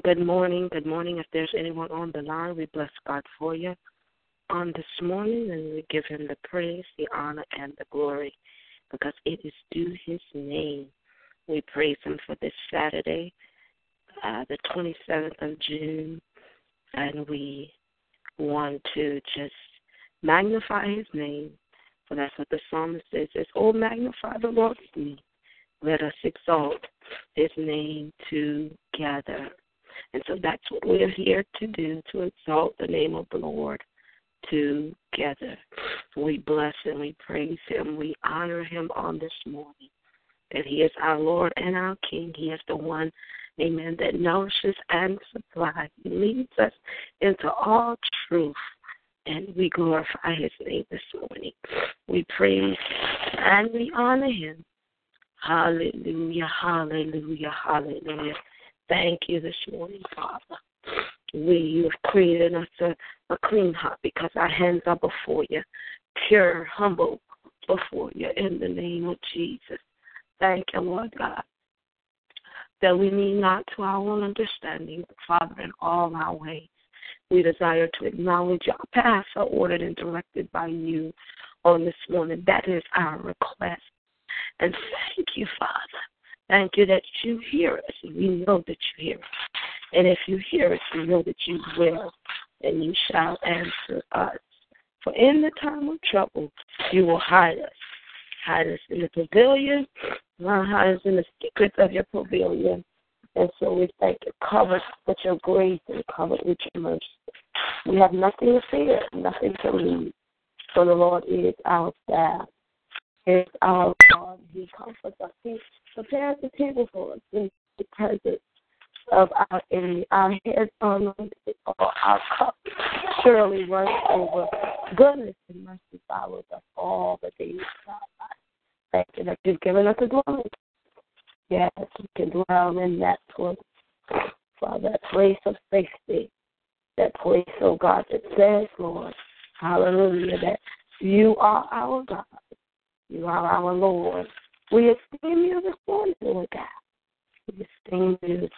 Good morning. Good morning. If there's anyone on the line, we bless God for you on this morning and we give him the praise, the honor, and the glory because it is due his name. We praise him for this Saturday, uh, the 27th of June, and we want to just magnify his name. For that's what the psalmist says. It says, Oh, magnify the Lord with me. Let us exalt his name together. And so that's what we're here to do, to exalt the name of the Lord together. We bless and we praise him. We honor him on this morning. That he is our Lord and our King. He is the one, amen, that nourishes and supplies. He leads us into all truth. And we glorify his name this morning. We praise and we honor him. Hallelujah, hallelujah, hallelujah. Thank you this morning, Father. We, you have created us a, a clean heart because our hands are before you, pure, humble before you in the name of Jesus. Thank you, Lord God, that we need not to our own understanding, Father, in all our ways, we desire to acknowledge our paths are ordered and directed by you on this morning. That is our request. And thank you, Father. Thank you that you hear us. We know that you hear us. And if you hear us, we know that you will, and you shall answer us. For in the time of trouble, you will hide us. Hide us in the pavilion, uh, hide us in the secrets of your pavilion. And so we thank you, covered with your grace and covered with your mercy. We have nothing to fear, nothing to lose. For the Lord is our staff. He is our um, God. He comforts. He prepares the table for us in the presence of our enemy. Our heads are anointed, our cup surely runs over. Goodness and mercy follows us all the days of our life. Thank you that you've given us a dwelling. Yes, we can dwell in that place, Father, that place of safety, that place, oh God, that says, Lord, hallelujah, that you are our God. You are our Lord. We esteem you this morning, Lord God. We esteem you.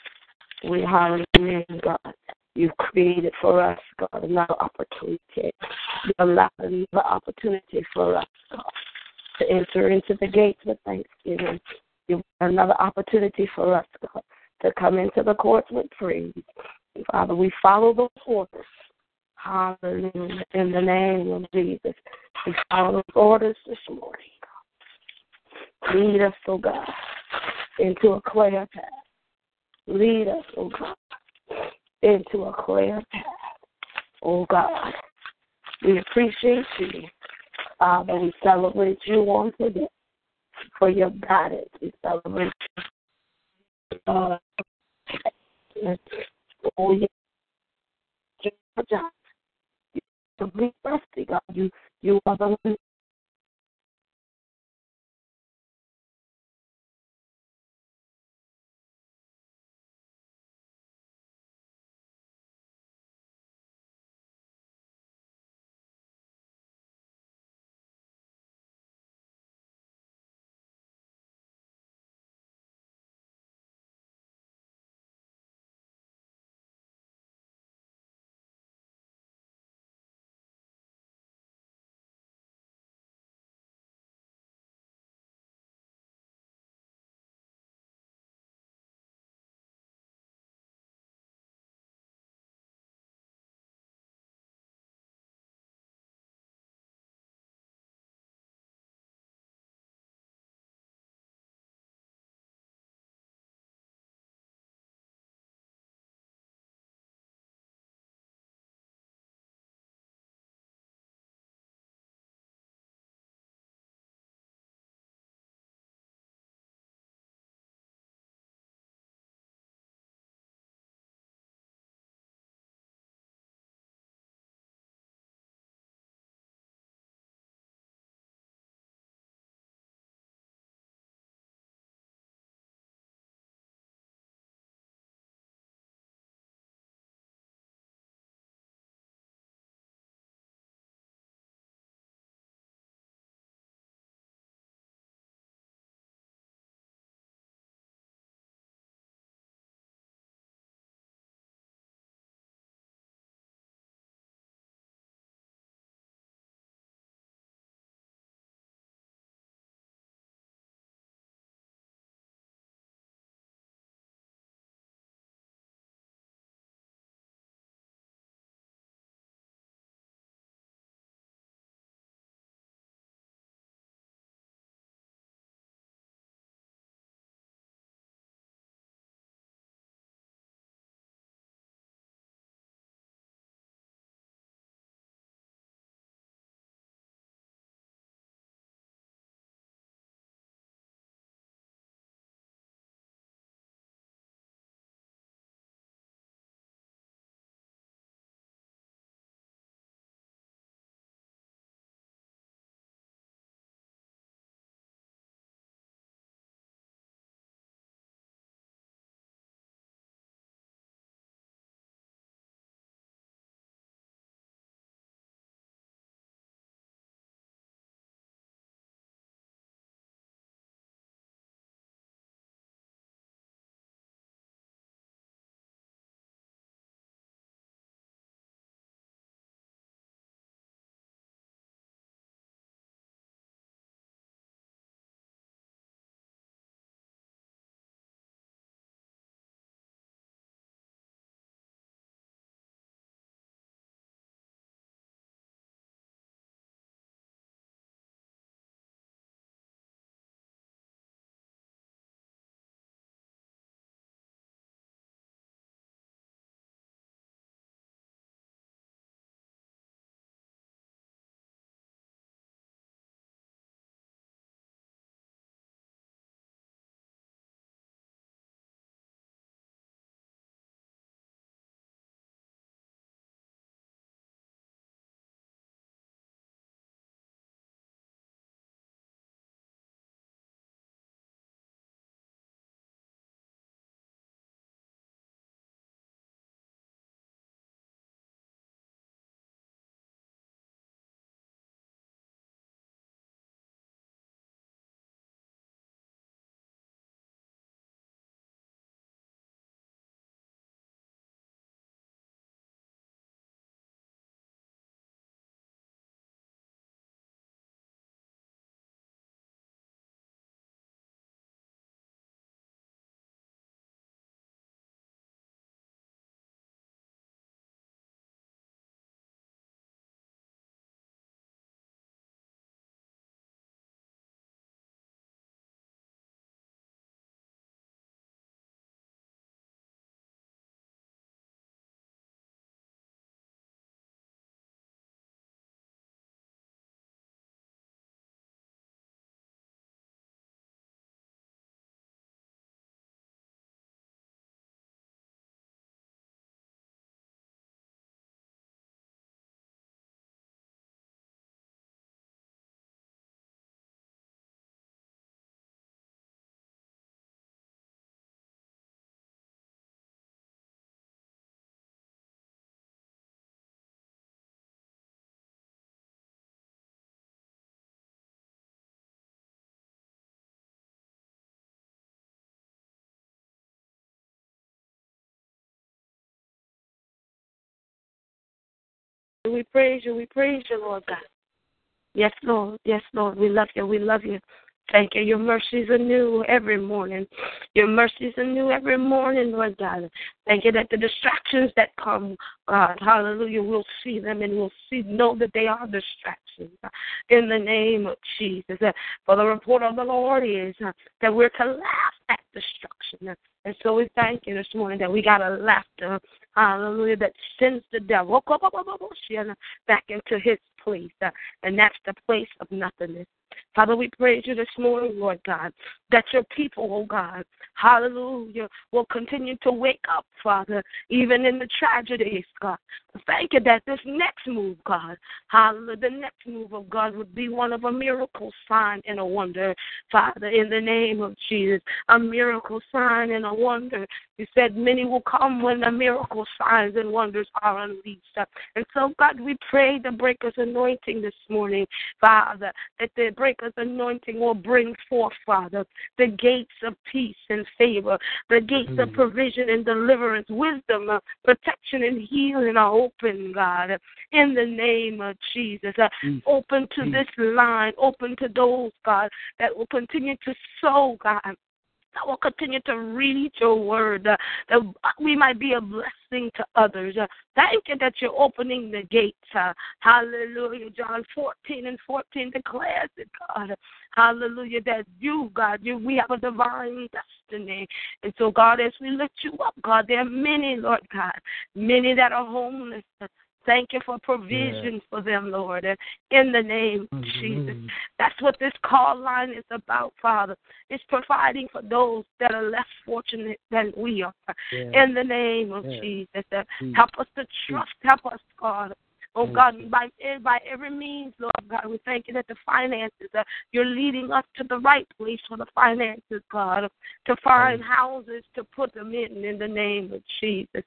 We your name, God. You've created for us, God, another opportunity. You allowed another opportunity for us, God, to enter into the gates with thanksgiving. You another opportunity for us, God, to come into the courts with praise. Father, we follow those orders. Hallelujah. In the name of Jesus. We follow those orders this morning. Lead us, oh God, into a clear path. Lead us, oh God, into a clear path. Oh God, we appreciate you. Father, we celebrate you on today for your guidance. We celebrate We praise you. We praise you, Lord God. Yes, Lord. Yes, Lord. We love you. We love you. Thank you. Your mercies are new every morning. Your mercies are new every morning, Lord God. Thank you that the distractions that come, God, hallelujah, we'll see them and we'll see, know that they are distractions. In the name of Jesus. For the report of the Lord is uh, that we're to laugh at destruction. And so we thank you this morning that we got a laughter, hallelujah, that sends the devil back into his place. And that's the place of nothingness. Father, we praise you this morning, Lord God, that your people, oh God, hallelujah, will continue to wake up, Father, even in the tragedies, God. Thank you that this next move, God, hallelujah, the next move of God would be one of a miracle sign and a wonder, Father, in the name of Jesus. A miracle sign and a wonder. You said many will come when the miracle signs and wonders are unleashed. And so, God, we pray the breaker's anointing this morning, Father, that the breaker's anointing will bring forth, Father, the gates of peace and favor, the gates mm. of provision and deliverance, wisdom, uh, protection and healing are open, God, in the name of Jesus. Uh, mm. Open to mm. this line, open to those, God, that will continue to sow, God that will continue to read your word, uh, that we might be a blessing to others. Uh, thank you that you're opening the gates. Uh, hallelujah. John 14 and 14 declares it, God. Hallelujah. That you, God, you, we have a divine destiny. And so, God, as we lift you up, God, there are many, Lord God, many that are homeless. Thank you for provision yeah. for them, Lord, in the name of mm-hmm. Jesus. That's what this call line is about, Father. It's providing for those that are less fortunate than we are. Yeah. In the name of yeah. Jesus. Help us to trust. Help us, God, Oh God, by by every means, Lord God, we thank you that the finances, uh, you're leading us to the right place for the finances, God, to find houses to put them in in the name of Jesus.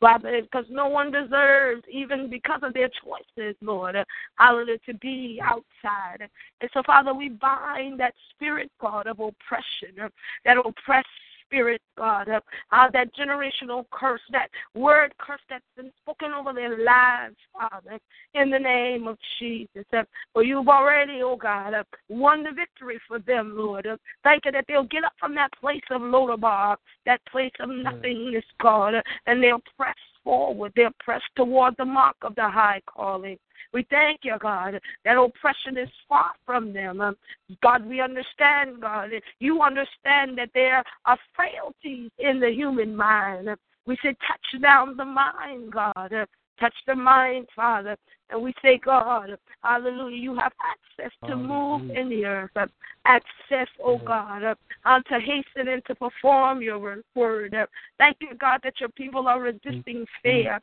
Father, because no one deserves, even because of their choices, Lord, uh, hallelujah, to be outside. And so, Father, we bind that spirit, God, of oppression, uh, that oppress spirit, God, uh, uh, that generational curse, that word curse that's been spoken over their lives, Father, in the name of Jesus. Uh, for you've already, oh God, uh, won the victory for them, Lord. Uh, thank you that they'll get up from that place of Lodabar, that place of nothingness, God, and they'll press forward. They're pressed toward the mark of the high calling. We thank you, God, that oppression is far from them. Um, God, we understand, God, you understand that there are frailties in the human mind. We say, touch down the mind, God. Touch the mind, Father. And we say, God, hallelujah, you have access to move in the earth. Access, oh God, uh, to hasten and to perform your word. Thank you, God, that your people are resisting fear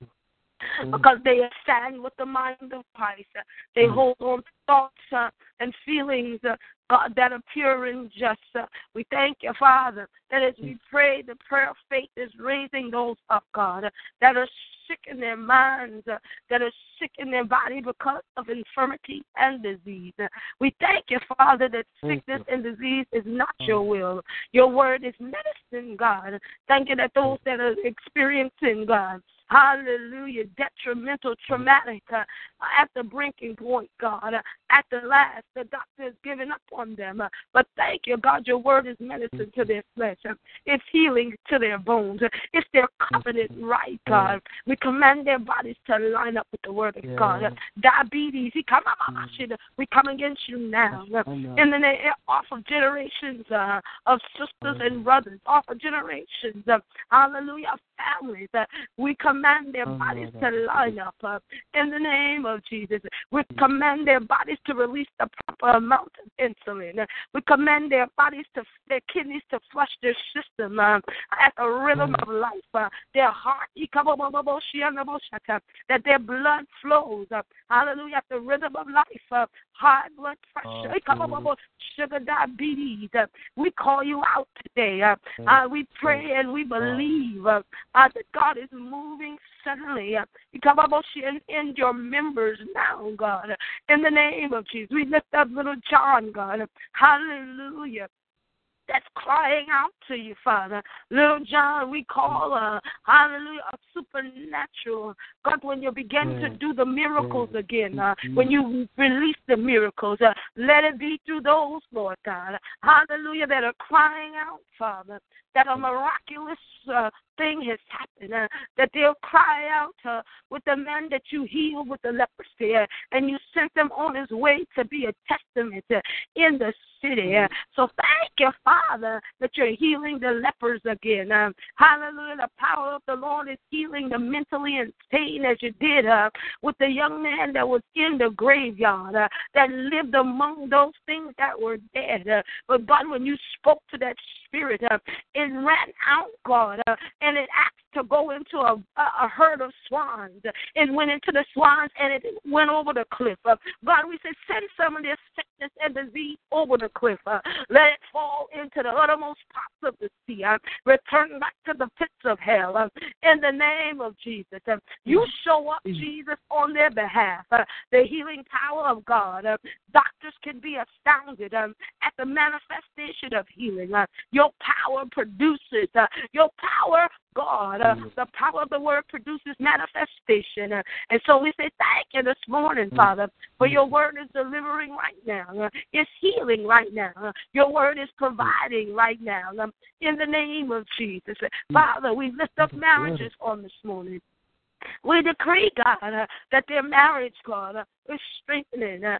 because they stand with the mind of Christ. They mm. hold on to thoughts uh, and feelings, uh, God, that are pure and just. Uh, we thank you, Father, that as we pray, the prayer of faith is raising those up, God, uh, that are sick in their minds, uh, that are sick in their body because of infirmity and disease. Uh, we thank you, Father, that sickness and disease is not your will. Your word is medicine, God. Thank you that those that are experiencing, God, hallelujah, detrimental, traumatic, uh, at the breaking point, God. At the last, the doctor has given up on them. Uh, but thank you, God, your word is medicine to their flesh. Uh, it's healing to their bones. Uh, it's their covenant right, God. We command their bodies to line up with the word of yeah. God. Diabetes, we come against you now. In the name off of generations uh, of sisters and brothers, off of generations of hallelujah families. Uh, we command their bodies to line up uh, in the name of Jesus. We command their bodies to release the proper amount of insulin. We command their bodies to their kidneys to flush their system uh, at the rhythm of life. Uh, their heart, that their blood flows. Uh, hallelujah, at the rhythm of life. Uh, high blood pressure, oh, sugar diabetes. Uh, we call you out today. Uh, uh, we pray and we believe uh, uh, that God is moving suddenly. In, your members now, God. In the name of Jesus, we lift up little John, God. Hallelujah. that's crying out to you, Father. Little John, we call, uh, hallelujah, a supernatural. God, when you begin to do the miracles again, uh, when you release the miracles, uh, let it be through those, Lord God, hallelujah, that are crying out, Father, that a miraculous uh, thing has happened, uh, that they'll cry out uh, with the man that you healed with the leprosy, uh, and you sent them on his way to be a testament uh, in the city. Uh, so thank you, Father, that you're healing the lepers again. Um, hallelujah. The power of the Lord is healing the mentally insane as you did uh, with the young man that was in the graveyard, uh, that lived among those things that were dead. Uh, but God, when you spoke to that spirit, uh, it ran out, God, uh, and it asked to go into a, a herd of swans. It went into the swans and it went over the cliff. Uh, God, we said, send some of this sickness and disease over the cliff. Uh, let it fall into the uttermost parts of the sea. Uh, return back to the pits of hell. In the name of Jesus. You show up, Jesus, on their behalf. The healing power of God. Doctors can be astounded um, at the manifestation of healing. Your power produces. Your power God. Uh, the power of the word produces manifestation. And so we say thank you this morning, Mm. Father, for your word is delivering right now. It's healing right now. Your word is providing right now. In the name of Jesus. Uh, Father, we lift up marriages on this morning. We decree, God, uh, that their marriage, God, uh, is strengthening uh,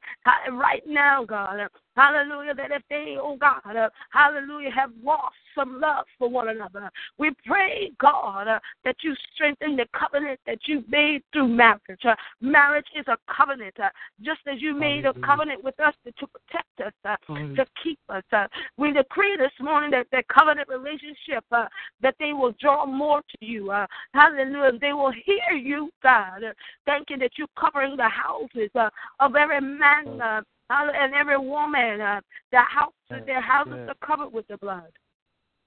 right now, God. Hallelujah. That if they, oh God, uh, hallelujah, have lost some love for one another, we pray, God, uh, that you strengthen the covenant that you made through marriage. Uh, marriage is a covenant, uh, just as you made a covenant with us to, to protect us, uh, to keep us. Uh, we decree this morning that that covenant relationship, uh, that they will draw more to you. Uh, hallelujah. They will hear you, God. Thank you that you're covering the houses uh, of every man and every woman. Uh, their houses, their houses are covered with the blood.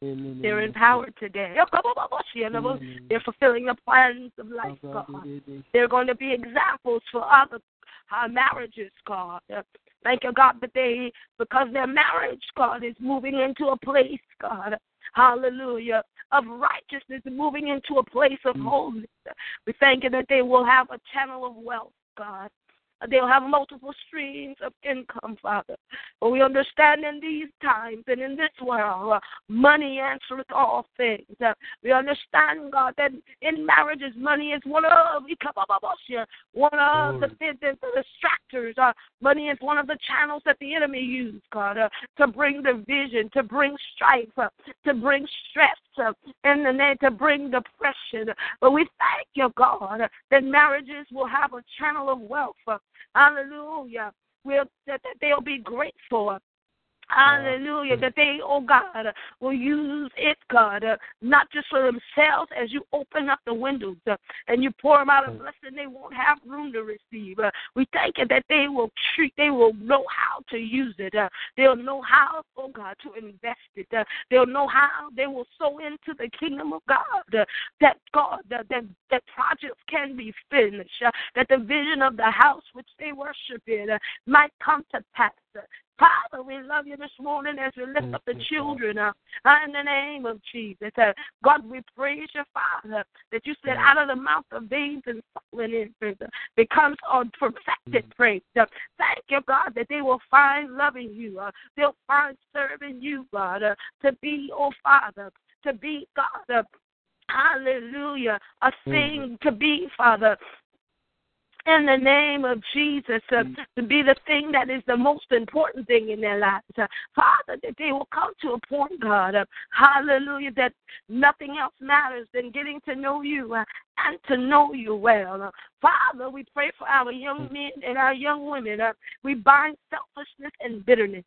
They're empowered today. They're fulfilling the plans of life, God. They're going to be examples for other uh, marriages, God. Thank you, God, that they, because their marriage, God, is moving into a place, God, hallelujah, of righteousness, moving into a place of holiness. We thank you that they will have a channel of wealth, God. They'll have multiple streams of income, Father. But we understand in these times and in this world, uh, money answers all things. Uh, we understand, God, that in marriages, money is one of one of the, the, the, the distractors. Uh, money is one of the channels that the enemy uses, God, uh, to bring division, to bring strife, uh, to bring stress, uh, in the name to bring depression. But we thank you, God, that marriages will have a channel of wealth. Uh, hallelujah. We'll, that, that they'll be grateful. Hallelujah. That they, oh God, will use it, God, not just for themselves as you open up the windows and you pour them out a mm. blessing they won't have room to receive. We thank you that they will treat, they will know how to use it. They'll know how, oh God, to invest it. They'll know how they will sow into the kingdom of God. That God, that, that, that projects can be finished. That the vision of the house which they worship in might come to pass. Father, we love you this morning as we lift up the children uh, in the name of Jesus. Uh, God, we praise you, Father, that you said out of the mouth of babes and suckling infants uh, becomes a perfected praise. Uh, thank you, God, that they will find loving you. Uh, they'll find serving you, God, uh, to be, oh Father, to be, God, uh, hallelujah, a thing to be, Father, in the name of Jesus uh, to be the thing that is the most important thing in their lives. Uh, Father, that they will come to a point, God, uh, hallelujah, that nothing else matters than getting to know you uh, and to know you well. Father, we pray for our young men and our young women. We bind selfishness and bitterness,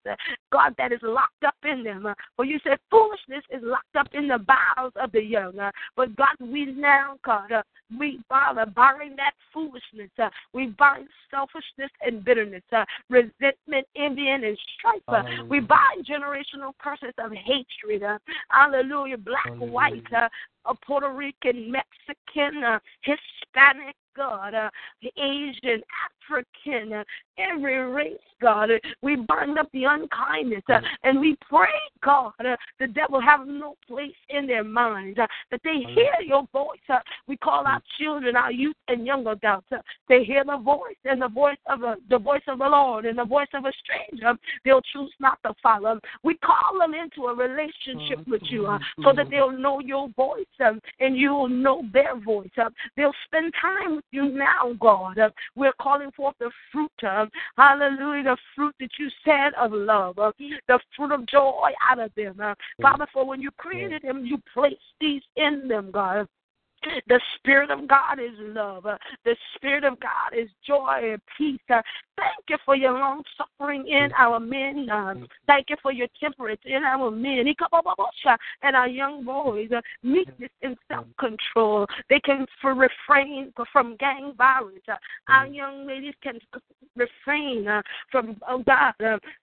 God, that is locked up in them. For you said foolishness is locked up in the bowels of the young. But God, we now, God, we, Father, bind that foolishness. We bind selfishness and bitterness, resentment, envy, and strife. Uh, we bind generational curses of hatred. Hallelujah, black, white, a Puerto Rican, Mexican, uh, Hispanic, God, uh, Asian, African, uh, every race, God. Uh, we bind up the unkindness uh, and we pray, God, uh, the devil have no place in their minds, uh, that they hear your voice. Uh, we call our children, our youth, and young adults. Uh, they hear the voice and the voice of a, the voice of the Lord and the voice of a stranger. They'll choose not to follow. We call them into a relationship with you uh, so that they'll know your voice um, and you'll know their voice. Uh, they'll spend time with you now, God. Uh, we're calling forth the fruit, of, hallelujah, the fruit that you said of love, uh, the fruit of joy out of them. Uh, Father, for when you created them, you placed these in them, God. The Spirit of God is love. The Spirit of God is joy and peace. Thank you for your long suffering in our men. Thank you for your temperance in our men. And our young boys, meekness and self control. They can refrain from gang violence. Our young ladies can refrain from, oh God,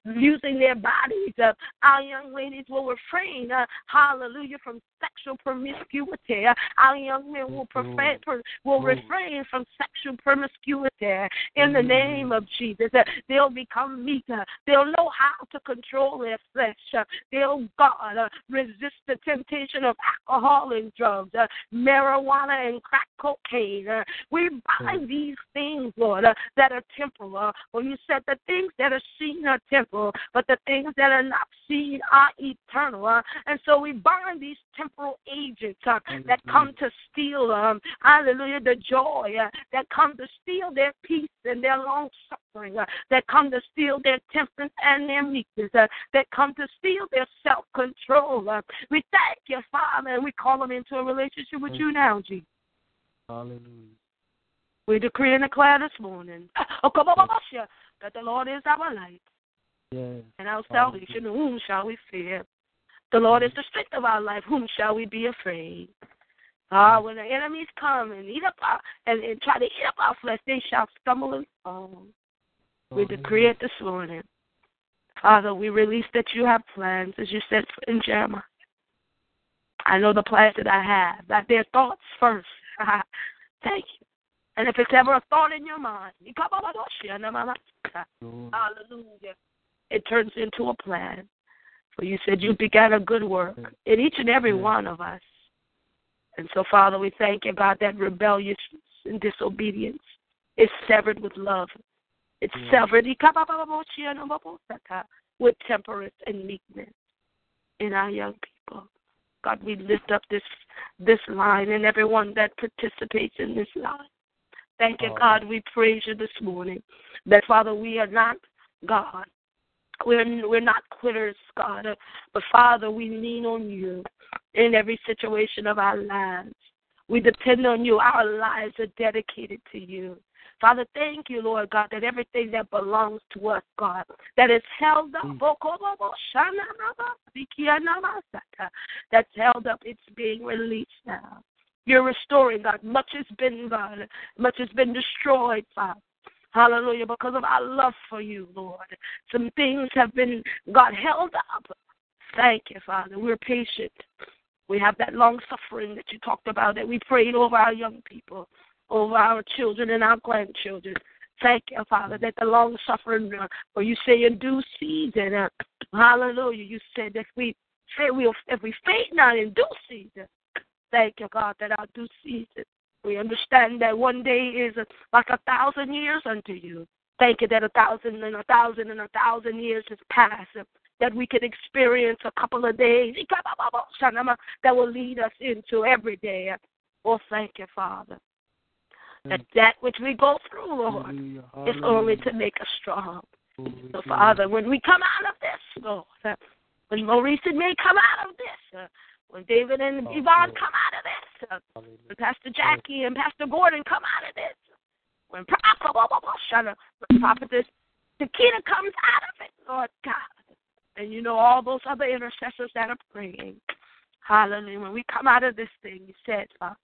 using their bodies. Our young ladies will refrain, hallelujah, from sexual promiscuity. Our young will, prefer, will refrain from sexual promiscuity in the name of Jesus. Uh, they'll become meeker. They'll know how to control their flesh. Uh, they'll, God, uh, resist the temptation of alcohol and drugs, uh, marijuana and crack cocaine. Uh, we bind these things, Lord, uh, that are temporal. Uh, when you said the things that are seen are temporal, but the things that are not seen are eternal. Uh, and so we bind these temporal agents uh, that come to steal, um, hallelujah, the joy, uh, that come to steal their peace and their long suffering, uh, that come to steal their temperance and their meekness, uh, that come to steal their self control. Uh, we thank you, Father, and we call them into a relationship with you now, Jesus. Hallelujah. We decree and declare this morning oh, come on, that the Lord is our light Yes. and our salvation. Whom shall we fear? The Lord is the strength of our life. Whom shall we be afraid? Ah, when the enemies come and eat up our and, and try to eat up our flesh, they shall stumble and fall. We decree it this morning. Father, we release that you have plans, as you said in Jeremiah. I know the plans that I have, that they're thoughts first. Thank you. And if it's ever a thought in your mind, hallelujah, it turns into a plan. For you said you began a good work in each and every one of us. And so, Father, we thank you, God, that rebellious and disobedience is severed with love. It's severed with temperance and meekness in our young people. God, we lift up this this line and everyone that participates in this line. Thank you, God. We praise you this morning. That Father, we are not God. We're we're not quitters, God. But Father, we lean on you in every situation of our lives. We depend on you. Our lives are dedicated to you. Father, thank you, Lord God, that everything that belongs to us, God, that is held up, mm. that's held up, it's being released now. You're restoring, God. Much has been, God. Much has been destroyed, Father. Hallelujah. Because of our love for you, Lord. Some things have been, God, held up. Thank you, Father. We're patient. We have that long suffering that you talked about, that we prayed over our young people, over our children and our grandchildren. Thank you, Father, that the long suffering, uh, for you say in due season, uh, hallelujah, you said that we say we'll, if we faint not in due season, thank you, God, that our due season we understand that one day is like a thousand years unto you. Thank you that a thousand and a thousand and a thousand years has passed. That we can experience a couple of days that will lead us into every day. Oh, thank you, Father. That that which we go through, Lord, is only to make us strong. So, Father, when we come out of this, Lord, when Maurice may come out of this, when David and Oh, Yvonne come out of this, uh, when Pastor Jackie and Pastor Gordon come out of this, when Prophet, when Prophetess Takina comes out of it, Lord God, and you know all those other intercessors that are praying. Hallelujah. When we come out of this thing, you said, Father,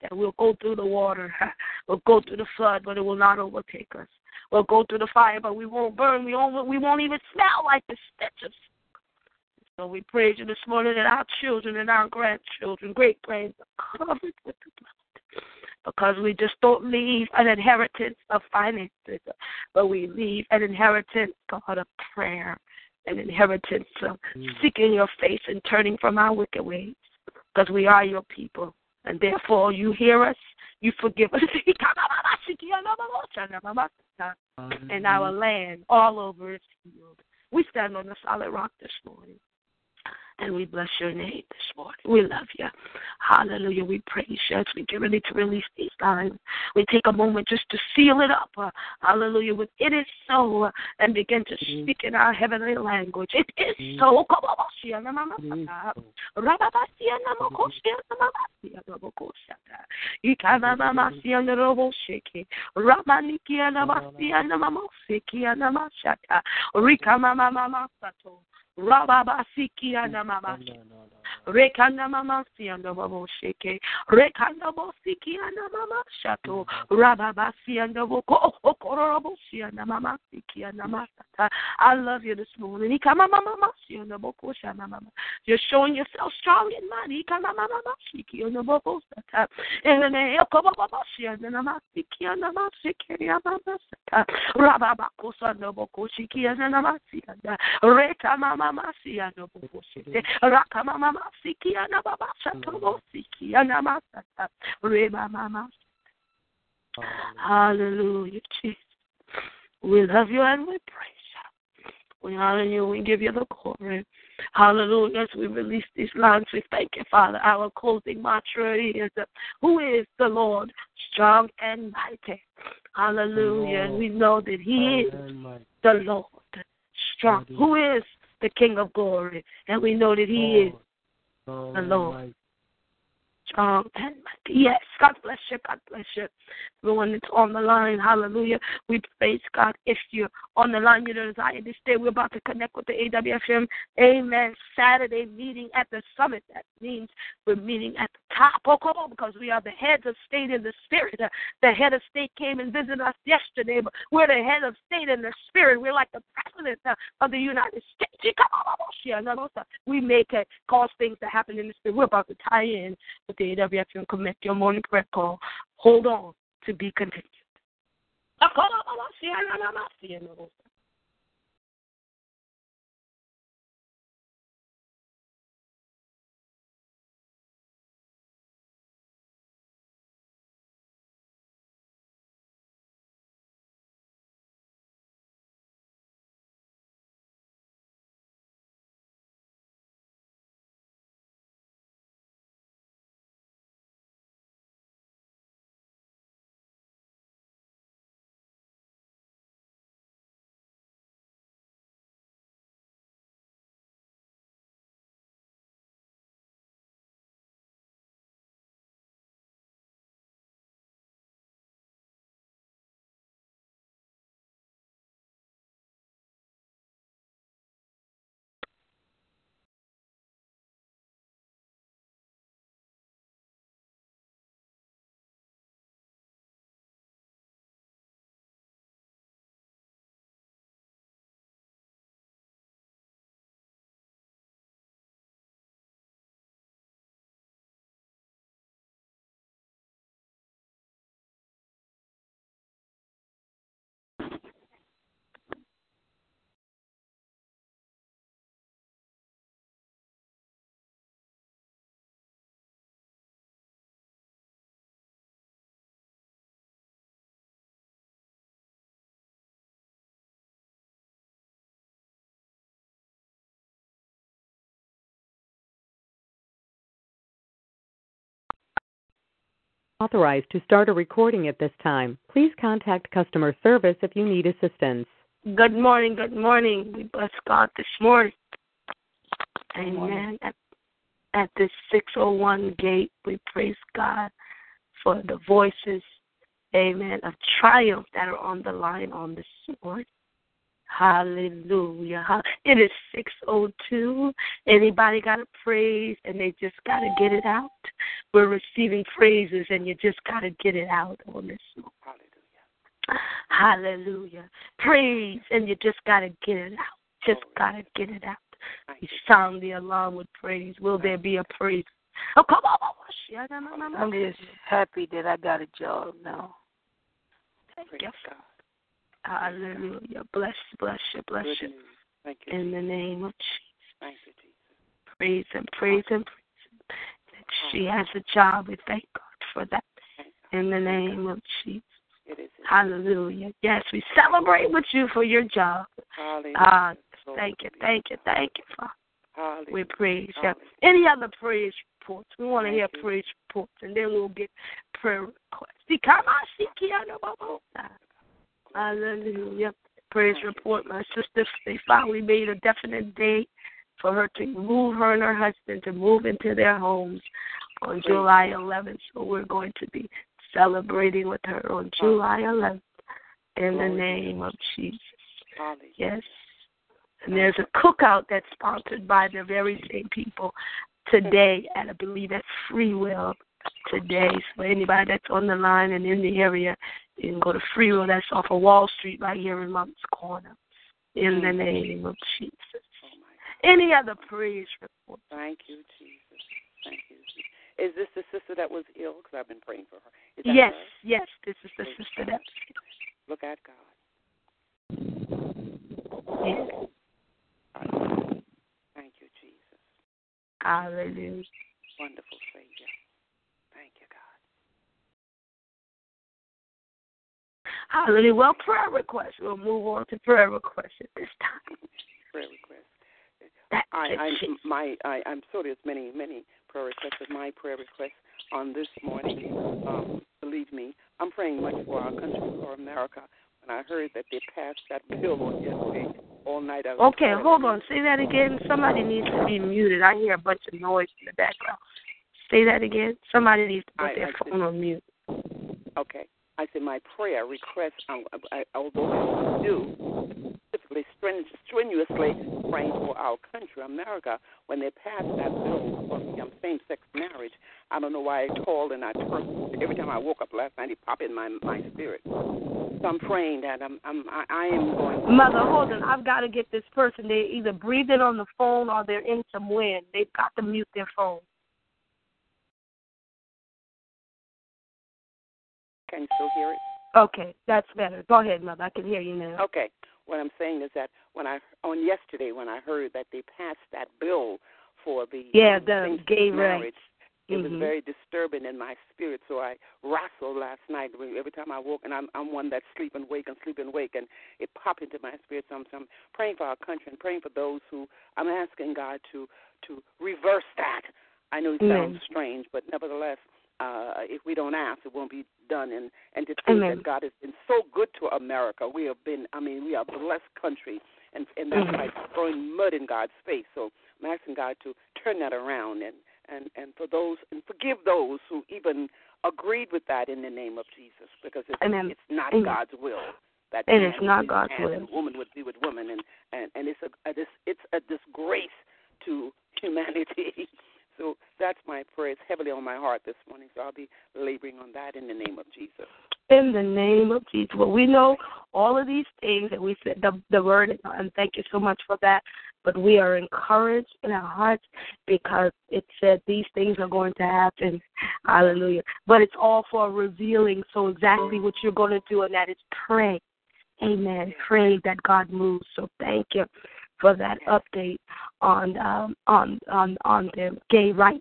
that we'll go through the water, we'll go through the flood, but it will not overtake us. We'll go through the fire, but we won't burn. We won't, we won't even smell like the stench of so we praise you this morning that our children and our grandchildren, great grands are covered with the blood. because we just don't leave an inheritance of finances, but we leave an inheritance, God, of prayer, an inheritance of mm. seeking your face and turning from our wicked ways, because we are your people. And therefore, you hear us, you forgive us. and our land all over is healed. We stand on the solid rock this morning. And we bless your name this morning. We love you. Hallelujah. We praise you as we get ready to release these lines. We take a moment just to seal it up. Uh, hallelujah. With it is so. Uh, and begin to speak in our heavenly language. It is so. Rababasikia namamashi. Mm. Oh, Rekanda mama sianda babo sheke. Rekanda bo sikianda mama shato. Mm. Rababa sianda boko okorobo oh, oh, sianda mama sikianda masata. I love you this morning. Ikama mama sianda boko shama mama. You're showing yourself strong and mighty. Ikama mama sikianda boko sata. In the name of Baba sianda mama sikianda mama sikianda mama sata. Rababa kosanda boko sikianda mama sianda. Reka mama sianda boko shete. Raka mama sikiana baba shatobo sikiana masata reba mama. Hallelujah, Jesus. We love you and we praise you. We honor you. We give you the glory. Hallelujah. As we release these lines, we thank you, Father. Our closing mantra is, Who is the Lord? Strong and mighty. Hallelujah. And we know that He is the Lord. Strong. Who is the King of glory? And we know that He is the Lord. Strong and. Yes, God bless you. God bless you. Everyone that's on the line, hallelujah. We praise God. If you're on the line, you desire to stay. We're about to connect with the AWFM Amen Saturday meeting at the summit. That means we're meeting at the top. Oh, because we are the heads of state in the spirit. The head of state came and visited us yesterday, but we're the head of state in the spirit. We're like the president of the United States. We make it, cause things to happen in the spirit. We're about to tie in with the AWFM commit Your Morning Prayer Call. Hold on to be continued. Authorized to start a recording at this time. Please contact customer service if you need assistance. Good morning, good morning. We bless God this morning. Amen. At, at this 601 gate, we praise God for the voices, amen, of triumph that are on the line on this morning. Hallelujah. It is 602. Anybody got a praise and they just got to get it out? We're receiving praises and you just got to get it out on this. Hallelujah. Hallelujah. Praise and you just got to get it out. Just got to get it out. You sound the alarm with praise. Will there be a praise Oh, come on. I'm just happy that I got a job now. Thank you. Hallelujah. Bless, bless you, bless you. Thank you. In the name of Jesus. Thank you, Jesus. Praise Him, praise Him, praise Him. That she has a job. We thank God for that. In the name of Jesus. Hallelujah. Yes, we celebrate with you for your job. Hallelujah. Ah, thank you, thank you, thank you, Father. Hallelujah. We praise you. Any other praise reports? We want to hear praise reports, and then we'll get prayer requests. Hallelujah. Praise report. My sister, they finally made a definite date for her to move her and her husband to move into their homes on July 11th. So we're going to be celebrating with her on July 11th in the name of Jesus. Yes. And there's a cookout that's sponsored by the very same people today, and I believe at Free Will today. So anybody that's on the line and in the area, you can go to Free Will. That's off of Wall Street right here in Moncks Corner. In the name of Jesus. Oh, Any other praise report? Thank you, Jesus. Thank you. Jesus. Is this the sister that was ill? Because I've been praying for her. Yes, her? yes. This is the sister that. Look at God. Yes. Thank you, Jesus. Hallelujah. Wonderful Savior. Thank you, God. Hallelujah. Well, prayer requests. We'll move on to prayer requests at this time. Prayer request. I, I, Jesus. my, I, I'm sorry. there's many, many prayer requests. But my prayer request on this morning, um, believe me, I'm praying much for our country, for America. When I heard that they passed that bill on yesterday, all night I was Okay, calling. hold on. Say that again. Somebody needs to be muted. I hear a bunch of noise in the background. Say that again. Somebody needs to put I- their I phone on mute. Okay. I said my prayer request, um, I, although I do specifically strenuously praying for our country, America, when they passed that bill for um, same-sex marriage. I don't know why I called and I turned. Every time I woke up last night, it popped in my my spirit. So I'm praying that I'm, I'm I, I am going. Mother, hold on. I've got to get this person. They're either breathing on the phone or they're in some wind. They've got to mute their phone. Can you still hear it? Okay, that's better. Go ahead, Mother. I can hear you now. Okay. What I'm saying is that when I on yesterday when I heard that they passed that bill for the Yeah, um, the gay marriage, rights. it was Mhm. very disturbing in my spirit. So I wrestled last night. Every time I woke, and I'm I'm one that's sleep and wake and sleep and wake, and it popped into my spirit. So I'm, so I'm praying for our country and praying for those who I'm asking God to to reverse that. I know it sounds strange, but nevertheless, uh, if we don't ask, it won't be done. And and to think Amen. that God has been so good to America, we have been. I mean, we are a blessed country, and and that's Mhm. like throwing mud in God's face. So I'm asking God to turn that around and and and for those and forgive those who even agreed with that in the name of Jesus, because it's Amen. it's not Amen. God's will that It is not God's will. and woman would be with woman, and and and it's a, a this it's a disgrace to humanity. So that's my prayer. It's heavily on my heart this morning. So I'll be laboring on that in the name of Jesus. In the name of Jesus. Well, we know all of these things, and we said the, the word, and thank you so much for that. But we are encouraged in our hearts because it said these things are going to happen. Hallelujah. But it's all for revealing so exactly what you're going to do, and that is pray. Amen. Pray that God moves. So thank you for that update on um, on on on the gay rights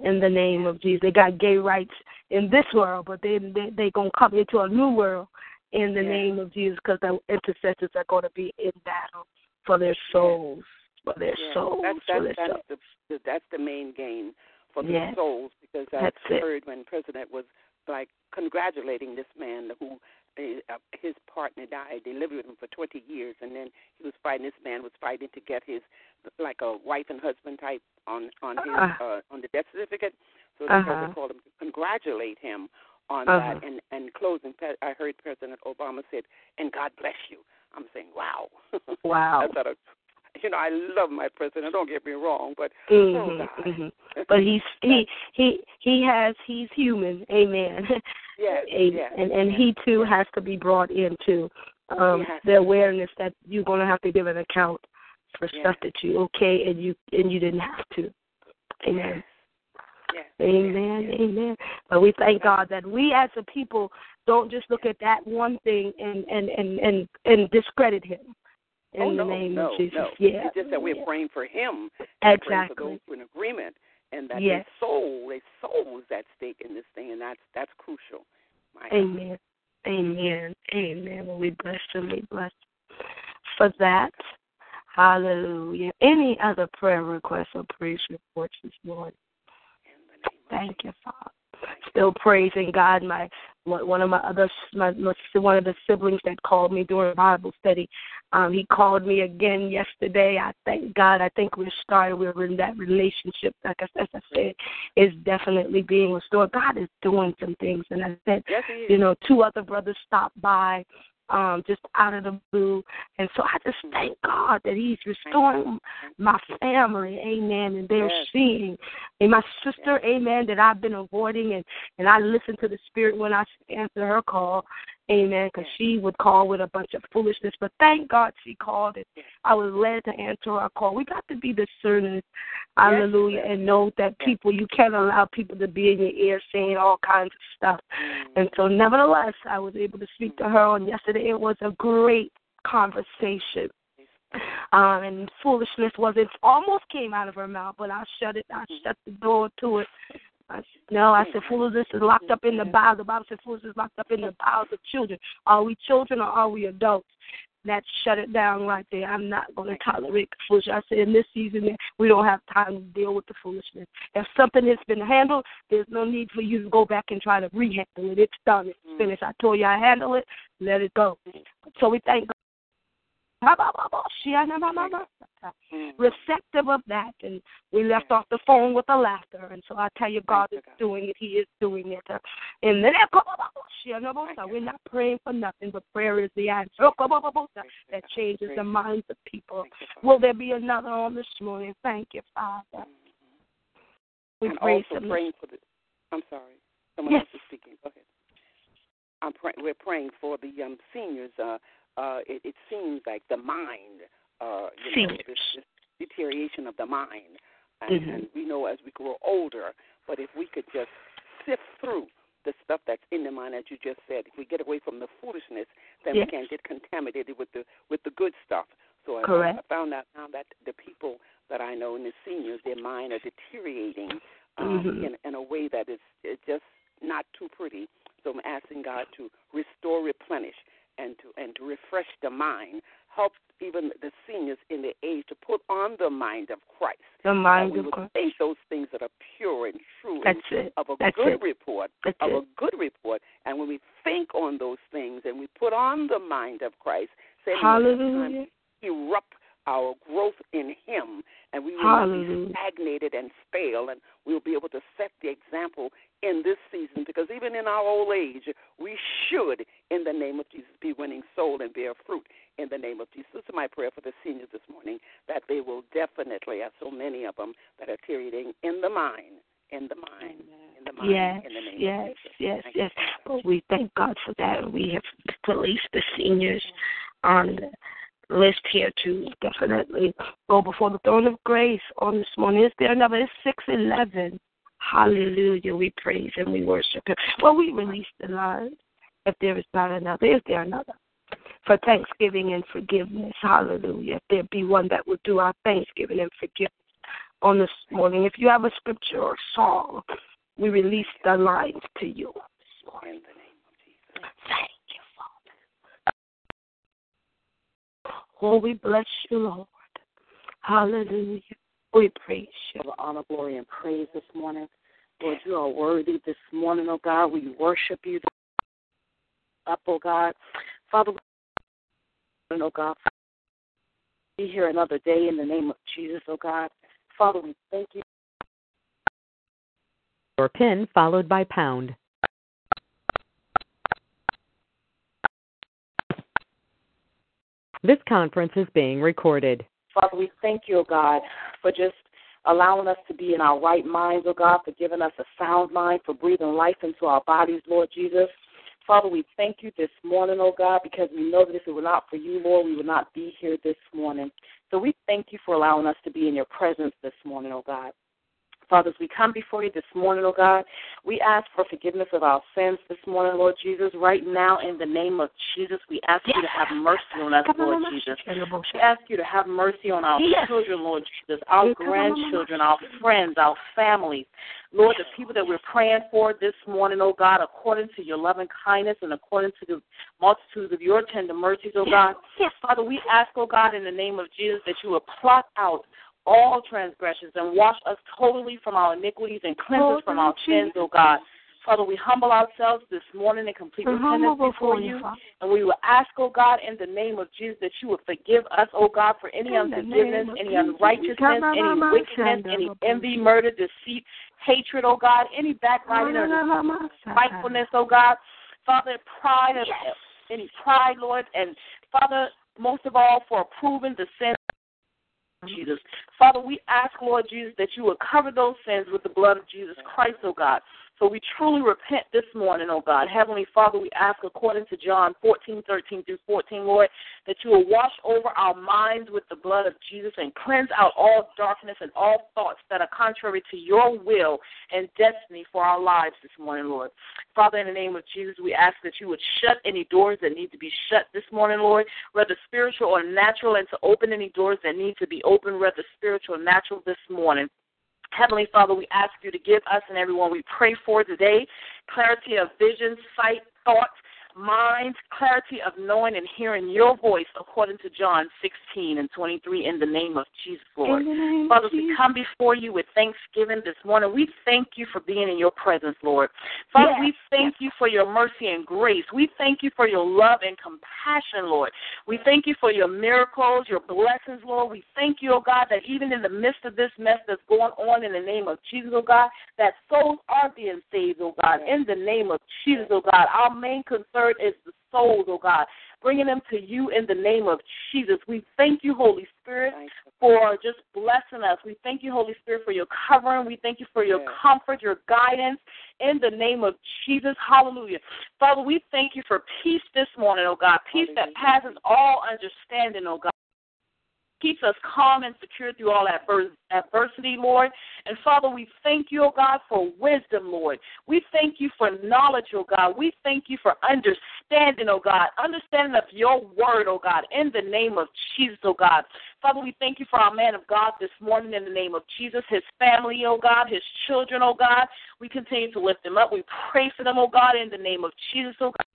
in the name of Jesus. They got gay rights in this world, but they they they gonna come into a new world in the name of Jesus because the intercessors are going to be in battle for their souls, for their Yeah, souls, that's for that's their that's souls. the, that's the main gain for the Yes. souls because I That's it. heard when President was like congratulating this man who his partner died. They lived with him for 20 years, and then he was fighting. This man was fighting to get his like a wife and husband type on on his Uh. uh, on the death certificate. So they Uh-huh. called him to congratulate him on Uh-huh. that. And and closing, I heard President Obama said, "And God bless you." I'm saying, "Wow, Wow. Not a, you know, I love my president. Don't get me wrong, but oh Mhm, God, mhm. But he's he he he has he's human. Amen. Yes, Amen. yes, And and he too has to be brought into um He the awareness that you're going to have to give an account for Yes. stuff that you okay and you and you didn't have to. Amen. Yes. Amen. Yes. Amen. But we thank God that we as a people don't just look at that one thing and and and and, and discredit him. Oh, in oh, the no, name no, of Jesus. No. Yeah. It's just that we're yeah. praying for him. and praying Exactly. for those in agreement and that Yes. their soul, their soul is at stake in this thing, and that's that's crucial. My God. Amen. Amen. Amen. Well, we bless you. We bless you for that. Hallelujah. Any other prayer requests or praise reports this morning? Thank you, Father. Still praising God. My one of my other my, one of the siblings that called me during Bible study. Um, he called me again yesterday. I thank God. I think we're starting. We're in that relationship. Like I, as I said, is definitely being restored. God is doing some things, and I said, Yes, you know, two other brothers stopped by um, just out of the blue. And so I just thank God that He's restoring my family, amen. And they're Yes. seeing, and my sister, amen, that I've been avoiding, and, and I listen to the Spirit when I answer her call, amen, because she would call with a bunch of foolishness. But thank God she called, and I was led to answer our call. We got to be discerning, hallelujah, and know that people, you can't allow people to be in your ear saying all kinds of stuff. And so, nevertheless, I was able to speak to her on yesterday. It was a great conversation. Um, and foolishness was it almost came out of her mouth, but I shut it. I shut the door to it. No, I said foolishness is locked up in the bowels. The Bible said foolishness is locked up in the bowels of children. Are we children or are we adults? That shut it down right there. I'm not going to tolerate foolishness. I said in this season we don't have time to deal with the foolishness. If something has been handled, there's no need for you to go back and try to rehandle it. It's done. It's mm. finished. I told you I handle it. Let it go. So we thank God. Receptive of that, and we left off the phone with a laughter. And so I tell you, God is doing it. He is doing it. And then we're not praying for nothing, but prayer is the answer that changes the minds of people. Will there be another on this morning? Thank you, Father. We and praise also Him. praying for the. I'm sorry, someone Yes. else is speaking. Go ahead. I'm praying. We're praying for the um, seniors. Uh, uh, it, it seems like the mind, uh, you know, this, this deterioration of the mind, and, Mhm. and we know as we grow older. But if we could just sift through the stuff that's in the mind, as you just said, if we get away from the foolishness, then Yes. we can't get contaminated with the with the good stuff. So I, Correct. I found out now that the people that I know in the seniors, their mind are deteriorating um, Mhm. in in a way that is is just not too pretty. So I'm asking God to restore, replenish, and to and to refresh the mind. Help even the seniors in the age to put on the mind of Christ. The mind of Christ. think those things that are pure and true That's and it. of a That's good it. report, That's of it. a good report. And when we think on those things and we put on the mind of Christ, Satan will have time Hallelujah. erupt our growth in Him, and we will not be stagnated and stale, and we'll be able to set the example in this season. Because even in our old age, we should, in the name of Jesus, be winning soul and bear fruit in the name of Jesus. This is my prayer for the seniors this morning that they will definitely, as so many of them that are deteriorating in the mind, in the mind, in the mind, Yes, in the name yes, of Jesus. yes, Thank yes. But we thank God for that. We have placed the seniors on the list here to definitely go before the throne of grace on this morning. Is there another? It's six eleven. Hallelujah. We praise and we worship Him. Well, we release the line. If there is not another, is there another? For thanksgiving and forgiveness. Hallelujah. If there be one that would do our thanksgiving and forgiveness on this morning. If you have a scripture or song, we release the lines to you. In the name of Jesus. Thank you, Father. Oh, we bless you, Lord. Hallelujah. We praise you. of honor, glory, and praise this morning. Lord, you are worthy this morning, oh God. We worship you up, oh God. Father, we oh God, be here another day in the name of Jesus, oh God. Father, we thank you. Or pin followed by pound. This conference is being recorded. Father, we thank you, oh God, for just allowing us to be in our right minds, oh God, for giving us a sound mind, for breathing life into our bodies, Lord Jesus. Father, we thank you this morning, oh God, because we know that if it were not for you, Lord, we would not be here this morning. So we thank you for allowing us to be in your presence this morning, oh God. Father, as we come before you this morning, oh God, we ask for forgiveness of our sins this morning, Lord Jesus. Right now, in the name of Jesus, we ask you to have mercy on us, Lord Jesus. We ask you to have mercy on our children, Lord Jesus, our grandchildren, our friends, our families. Lord, the people that we're praying for this morning, oh God, according to your loving kindness and according to the multitudes of your tender mercies, oh God. Father, we ask, oh God, in the name of Jesus, that you will plot out all transgressions and wash us totally from our iniquities and cleanse us from our sins, oh God. Father, we humble ourselves this morning in complete repentance before you. And we will ask, oh God, in the name of Jesus, that you would forgive us, oh God, for any unforgiveness, any unrighteousness, any wickedness, any envy, murder, deceit, hatred, oh God, any backbiting or spitefulness, O God. Father, pride, of, any pride, Lord, and Father, most of all, for approving the sin Jesus. Father, we ask, Lord Jesus, that you would cover those sins with the blood of Jesus Christ, oh God. So we truly repent this morning, oh God. Heavenly Father, we ask according to John 14, 13 through 14, Lord, that you will wash over our minds with the blood of Jesus and cleanse out all darkness and all thoughts that are contrary to your will and destiny for our lives this morning, Lord. Father, in the name of Jesus, we ask that you would shut any doors that need to be shut this morning, Lord, whether spiritual or natural, and to open any doors that need to be open, whether spiritual or natural this morning. Heavenly Father, we ask you to give us and everyone. We pray for today. Clarity of vision, sight, thoughts, minds, clarity of knowing and hearing your voice according to John 16 and 23 in the name of Jesus, Lord. Father, we come before you with thanksgiving this morning. We thank you for being in your presence, Lord. Father, yes. we thank you for your mercy and grace. We thank you for your love and compassion, Lord. We thank you for your miracles, your blessings, Lord. We thank you, oh God, that even in the midst of this mess that's going on in the name of Jesus, oh God, that souls are being saved, oh God, in the name of Jesus, oh God. Our main concern is the souls, oh God, bringing them to you in the name of Jesus. We thank you, Holy Spirit, for just blessing us. We thank you, Holy Spirit, for your covering. We thank you for your comfort, your guidance in the name of Jesus. Hallelujah. Father, we thank you for peace this morning, oh God, peace that passes all understanding, oh God keeps us calm and secure through all adversity, Lord. And Father, we thank you, oh God, for wisdom, Lord. We thank you for knowledge, oh God. We thank you for understanding, oh God, understanding of your word, oh God, in the name of Jesus, oh God. Father, we thank you for our man of God this morning in the name of Jesus, his family, oh God, his children, oh God. We continue to lift them up. We pray for them, oh God, in the name of Jesus, oh God.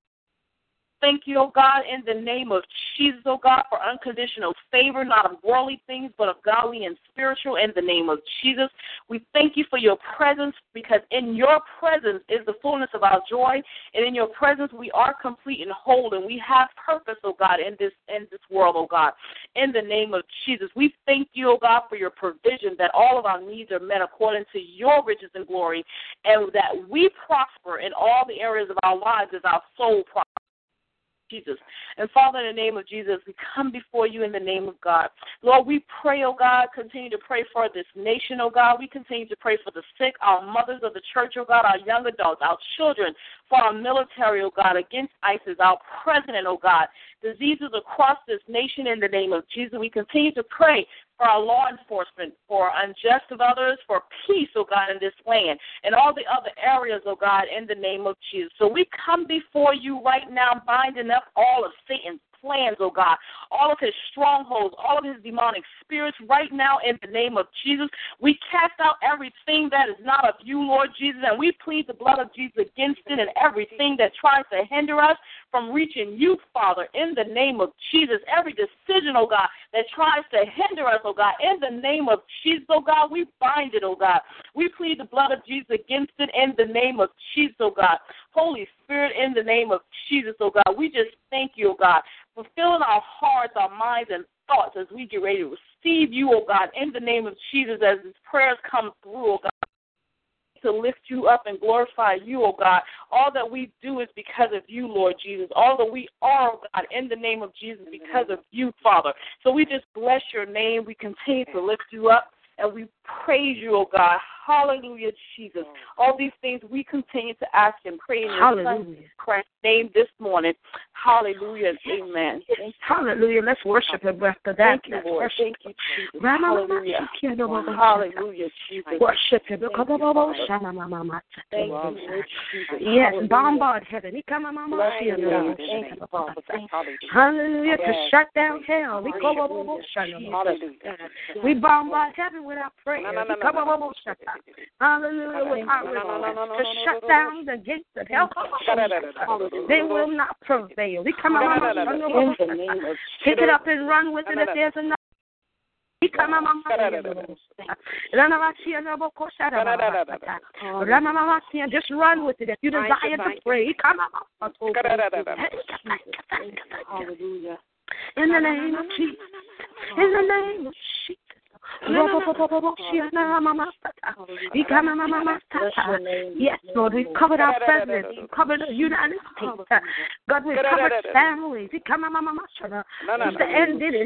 Thank you, oh God, in the name of Jesus, oh God, for unconditional favor, not of worldly things, but of godly and spiritual, in the name of Jesus. We thank you for your presence because in your presence is the fullness of our joy, and in your presence we are complete and whole, and we have purpose, oh God, in this in this world, oh God. In the name of Jesus, we thank you, oh God, for your provision that all of our needs are met according to your riches and glory, and that we prosper in all the areas of our lives as our soul prospers. Jesus. And Father, in the name of Jesus, we come before you in the name of God. Lord, we pray, oh God, continue to pray for this nation, oh God. We continue to pray for the sick, our mothers of the church, oh God, our young adults, our children, for our military, oh God, against ISIS, our president, oh God, diseases across this nation in the name of Jesus. We continue to pray for our law enforcement, for unjust of others, for peace, oh God, in this land, and all the other areas, oh God, in the name of Jesus. So we come before you right now, binding up all of Satan's plans, oh God, all of his strongholds, all of his demonic spirits right now in the name of Jesus. We cast out everything that is not of you, Lord Jesus, and we plead the blood of Jesus against it and everything that tries to hinder us from reaching you, Father, in the name of Jesus. Every decision, oh God, that tries to hinder us, oh God, in the name of Jesus, oh God, we bind it, oh God. We plead the blood of Jesus against it in the name of Jesus, oh God. Holy Spirit, in the name of Jesus, oh God, we just thank you, oh God, for filling our hearts, our minds, and thoughts as we get ready to receive you, oh God, in the name of Jesus, as these prayers come through, oh God to lift you up and glorify you, oh God. All that we do is because of you, Lord Jesus. All that we are, oh God, in the name of Jesus, because of you, Father. So we just bless your name. We continue to lift you up and we praise you, oh God. Hallelujah, Jesus. All these things we continue to ask and pray in Hallelujah. Christ's name this morning. Hallelujah. Amen. Hallelujah. Let's worship him after that. Thank you, Lord. Thank you, Jesus. Hallelujah. Hallelujah. Jesus. Worship him. Thank you, Thank you, Lord Jesus. Yes, bombard heaven. Bless your name. Thank you, Father. Hallelujah. Hallelujah. To shut down hell. We go Hallelujah. We bombard heaven with our prayer. Hallelujah. With our to shut down the gates of hell. They will not prevail. We come the name Pick it up and run with it if there's enough. We come up, just run with it if you desire to pray. Hallelujah. In the name of Jesus. In the name of Jesus. Yes, Lord, we've covered our president, we've covered the United States. God, we've covered families. He come, Mr. N did it.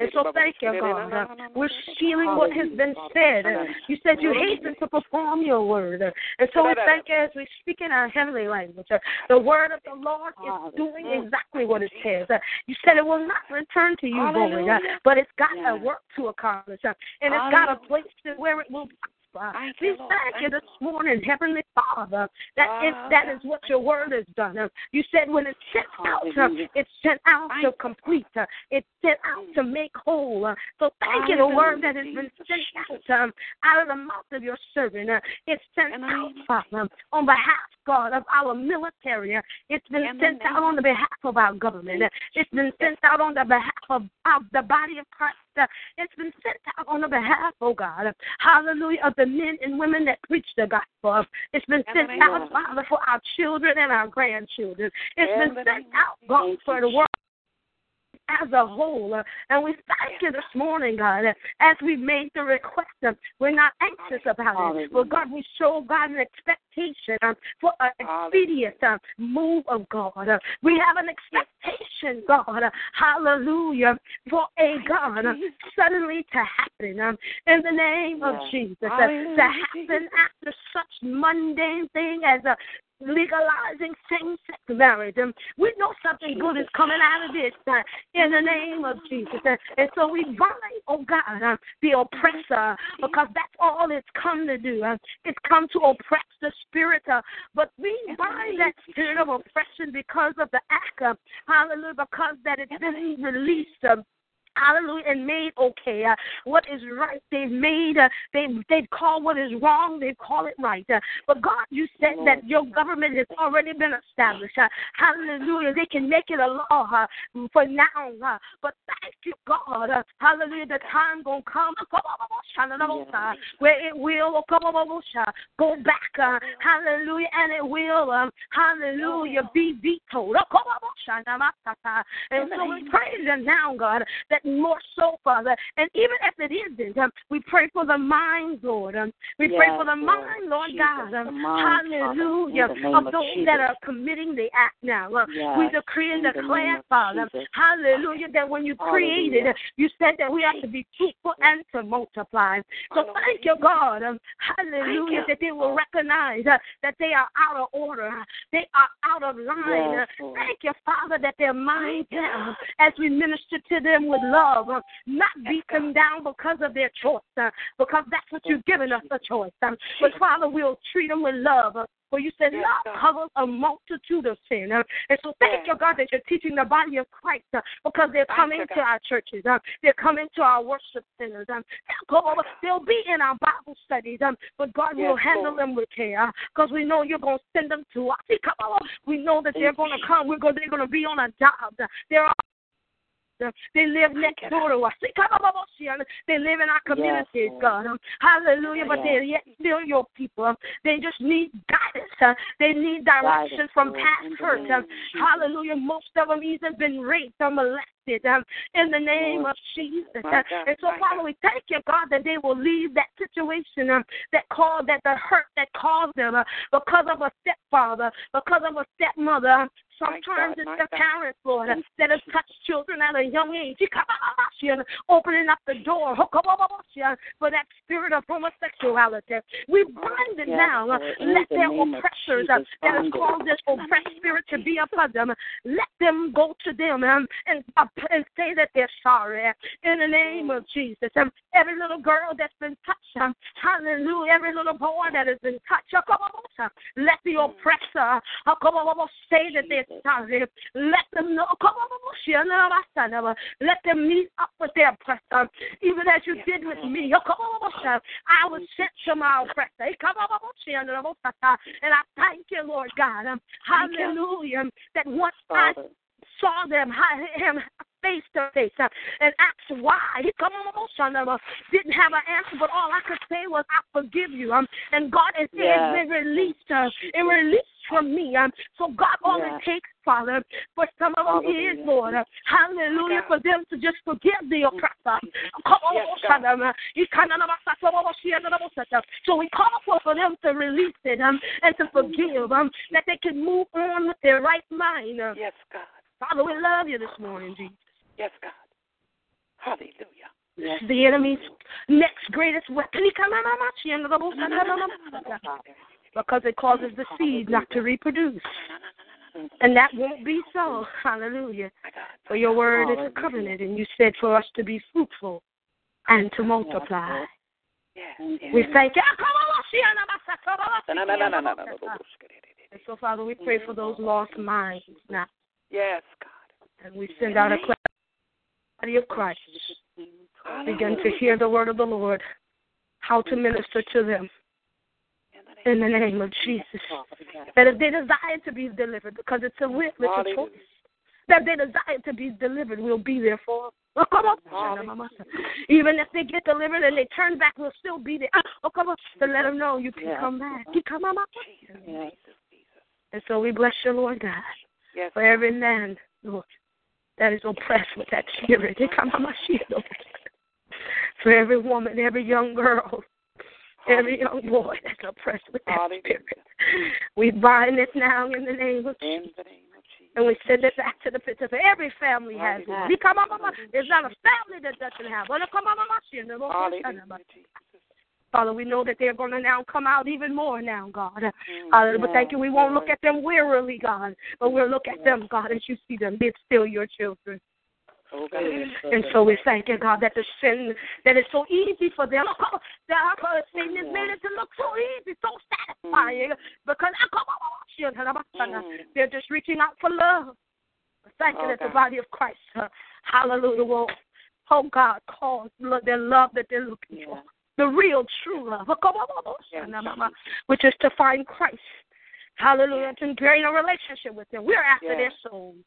And so thank you, God. We're sealing what has been said. You said you hasten to perform your word. And so we thank you as we speak in our heavenly language. The word of the Lord is doing exactly what it says. You said it will not return to you void, but it's got a work to accomplish. And it's got a place to where it will we thank you this morning, Heavenly Father, that if that is what your word has done. You said when it's sent out, it's sent out to complete. It's sent out to make whole. So thank you, the word that has been sent out um, out of the mouth of your servant. uh, It's sent out, Father, on behalf, God, of our military. uh, It's been sent out on the behalf of our government. uh, It's been sent out on the behalf of, of the body of Christ. It's been sent out on the behalf, oh God, hallelujah, of the men and women that preach the gospel. It's been sent out, Father, for our children and our grandchildren. It's been sent out, God, for the world as a whole. Uh, And we thank you this morning, God, uh, as we made the request. uh, We're not anxious about it. But God, we show God an expectation um, for an expedient uh, move of God. Uh, We have an expectation, God, uh, hallelujah, for a God uh, suddenly to happen um, in the name of Jesus. uh, To happen after such mundane thing as legalizing same-sex marriage. And we know something good is coming out of this uh, in the name of Jesus. And, and so we bind, oh God, uh, the oppressor because that's all it's come to do. Uh, it's come to oppress the spirit. Uh, but we bind that spirit of oppression because of the act, uh, hallelujah, because that it's been released. Uh, Hallelujah, and made okay. Uh, what is right, they've made. Uh, they they've called what is wrong. They call it right. Uh, but God, you said that your government has already been established. Uh, hallelujah, they can make it a law uh, for now. Uh, but thank you, God. Uh, hallelujah, the time gonna come uh, where it will uh, go back. Uh, hallelujah, and it will. Um, hallelujah, be vetoed. And so we praise them now, God, that more so, Father. And even if it isn't, um, we pray for the mind, Lord. Um, we pray for the Lord. mind, Lord Jesus, God. Um, mind, hallelujah. Of of those Jesus. that are committing the act now. Uh, Yes, we decree and declare, Father. Hallelujah. That when you created, Hallelujah. you said that we have to be fruitful and to multiply. So thank you, God. Um, hallelujah. That they will recognize uh, that they are out of order. They are out of line. Yes, Uh, thank you, Father, that their mind, as we minister to them with love, uh, not beat them down because of their choice, uh, because that's what you've given us a choice. Um, but Father, we'll treat them with love. Uh, for you said love covers a multitude of sin. And so thank you, God, that you're teaching the body of Christ because they're coming to our churches. Um, they're coming to our worship centers. Um, they'll, go over, they'll be in our Bible studies. But God will handle Lord. them with care because we know you're going to send them to us. See, come on. We know that they're going to come. We're going, they're going to be on a job. They're they live next door to us. See, come on, come They live in our communities, God. Um, Hallelujah. But they're yet still your people. Um, They just need guidance. uh, They need direction from past hurt. Um, Jesus. Hallelujah. Most of them even been raped or molested. Um, in the name Lord of Jesus. Uh, God, And so, Father, we thank you, God, that they will leave that situation um, that caused that the hurt that caused them uh, because of a stepfather, because of a stepmother. Sometimes God, it's the God. parents, Lord, that have touched children at a young age. Opening up the door for that spirit of homosexuality. We bind it Yes, now. Lord, Let the their oppressors that has caused this oppressed spirit to be upon them, let them go to them um, and, uh, and say that they're sorry. In the name of Jesus. Um, every little girl that's been touched, um, hallelujah, every little boy that has been touched, let the oppressor come on, say that they're. Let them know, come on, let them meet up with their oppressor, even as you did with me. uh, I was sent to my oppressor. Come on, And I thank you, Lord God. Hallelujah. That once I saw them, hi- him face to face, uh, and asked why. He come on, on, son of a- didn't have an answer, but all I could say was, "I forgive you." Um, and God has Yes. been released, uh, and released from me. Um, so God, all Yes. it takes, Father, for some of them is, Hallelujah. Lord, uh, Hallelujah, for them to just forgive the oppressor. Come on, Yes, son of a- he kind of- So we call for, for them to release it um, and to forgive, um, that they can move on with their right mind. Uh, Yes, God. Father, we love you this morning, Jesus. Yes, God. Hallelujah. Yes. The enemy's next greatest weapon. He come Because it causes the seed not to reproduce. And that won't be so. Hallelujah. For your word is a covenant, and you said for us to be fruitful and to multiply. Yes. We thank you. Ah, and so, Father, we pray for those lost minds now. Yes, God. And we send out a body of Christ. Begin to hear the word of the Lord, how to minister to them. In the name of Jesus. That if they desire to be delivered, because it's a will, it's a choice. That they desire to be delivered, we'll be there for them. Oh, come on. Even if they get delivered and they turn back, we'll still be there. Oh, come on. To let them know you can come back. You come on. And so we bless you, Lord God, Yes. for every man, Lord, that is oppressed with that spirit. Come on my shield. Oh For every woman, every young girl, every young boy that's oppressed with that spirit. We bind it now in the name of Jesus. the name of Jesus. And we send it back to the pits of. Every family has it. Come on, mama. There's not a family that doesn't have it. Father, we know that they're going to now come out even more now, God. Mm, Hallelujah. But thank you. We won't look at them wearily, God, but we'll look at them, God, as you see them. They're still your children. Oh, God. And so we thank you, God, that the sin that is so easy for them, oh, that uh, Satan has made it to look so easy, so satisfying, because Mm. they're just reaching out for love. Thank you Oh, that the body of Christ, uh, hallelujah, will, oh God, cause their love that they're looking for. The real, true love, which is to find Christ. Hallelujah. To gain a relationship with Him. We're after Yes. their souls.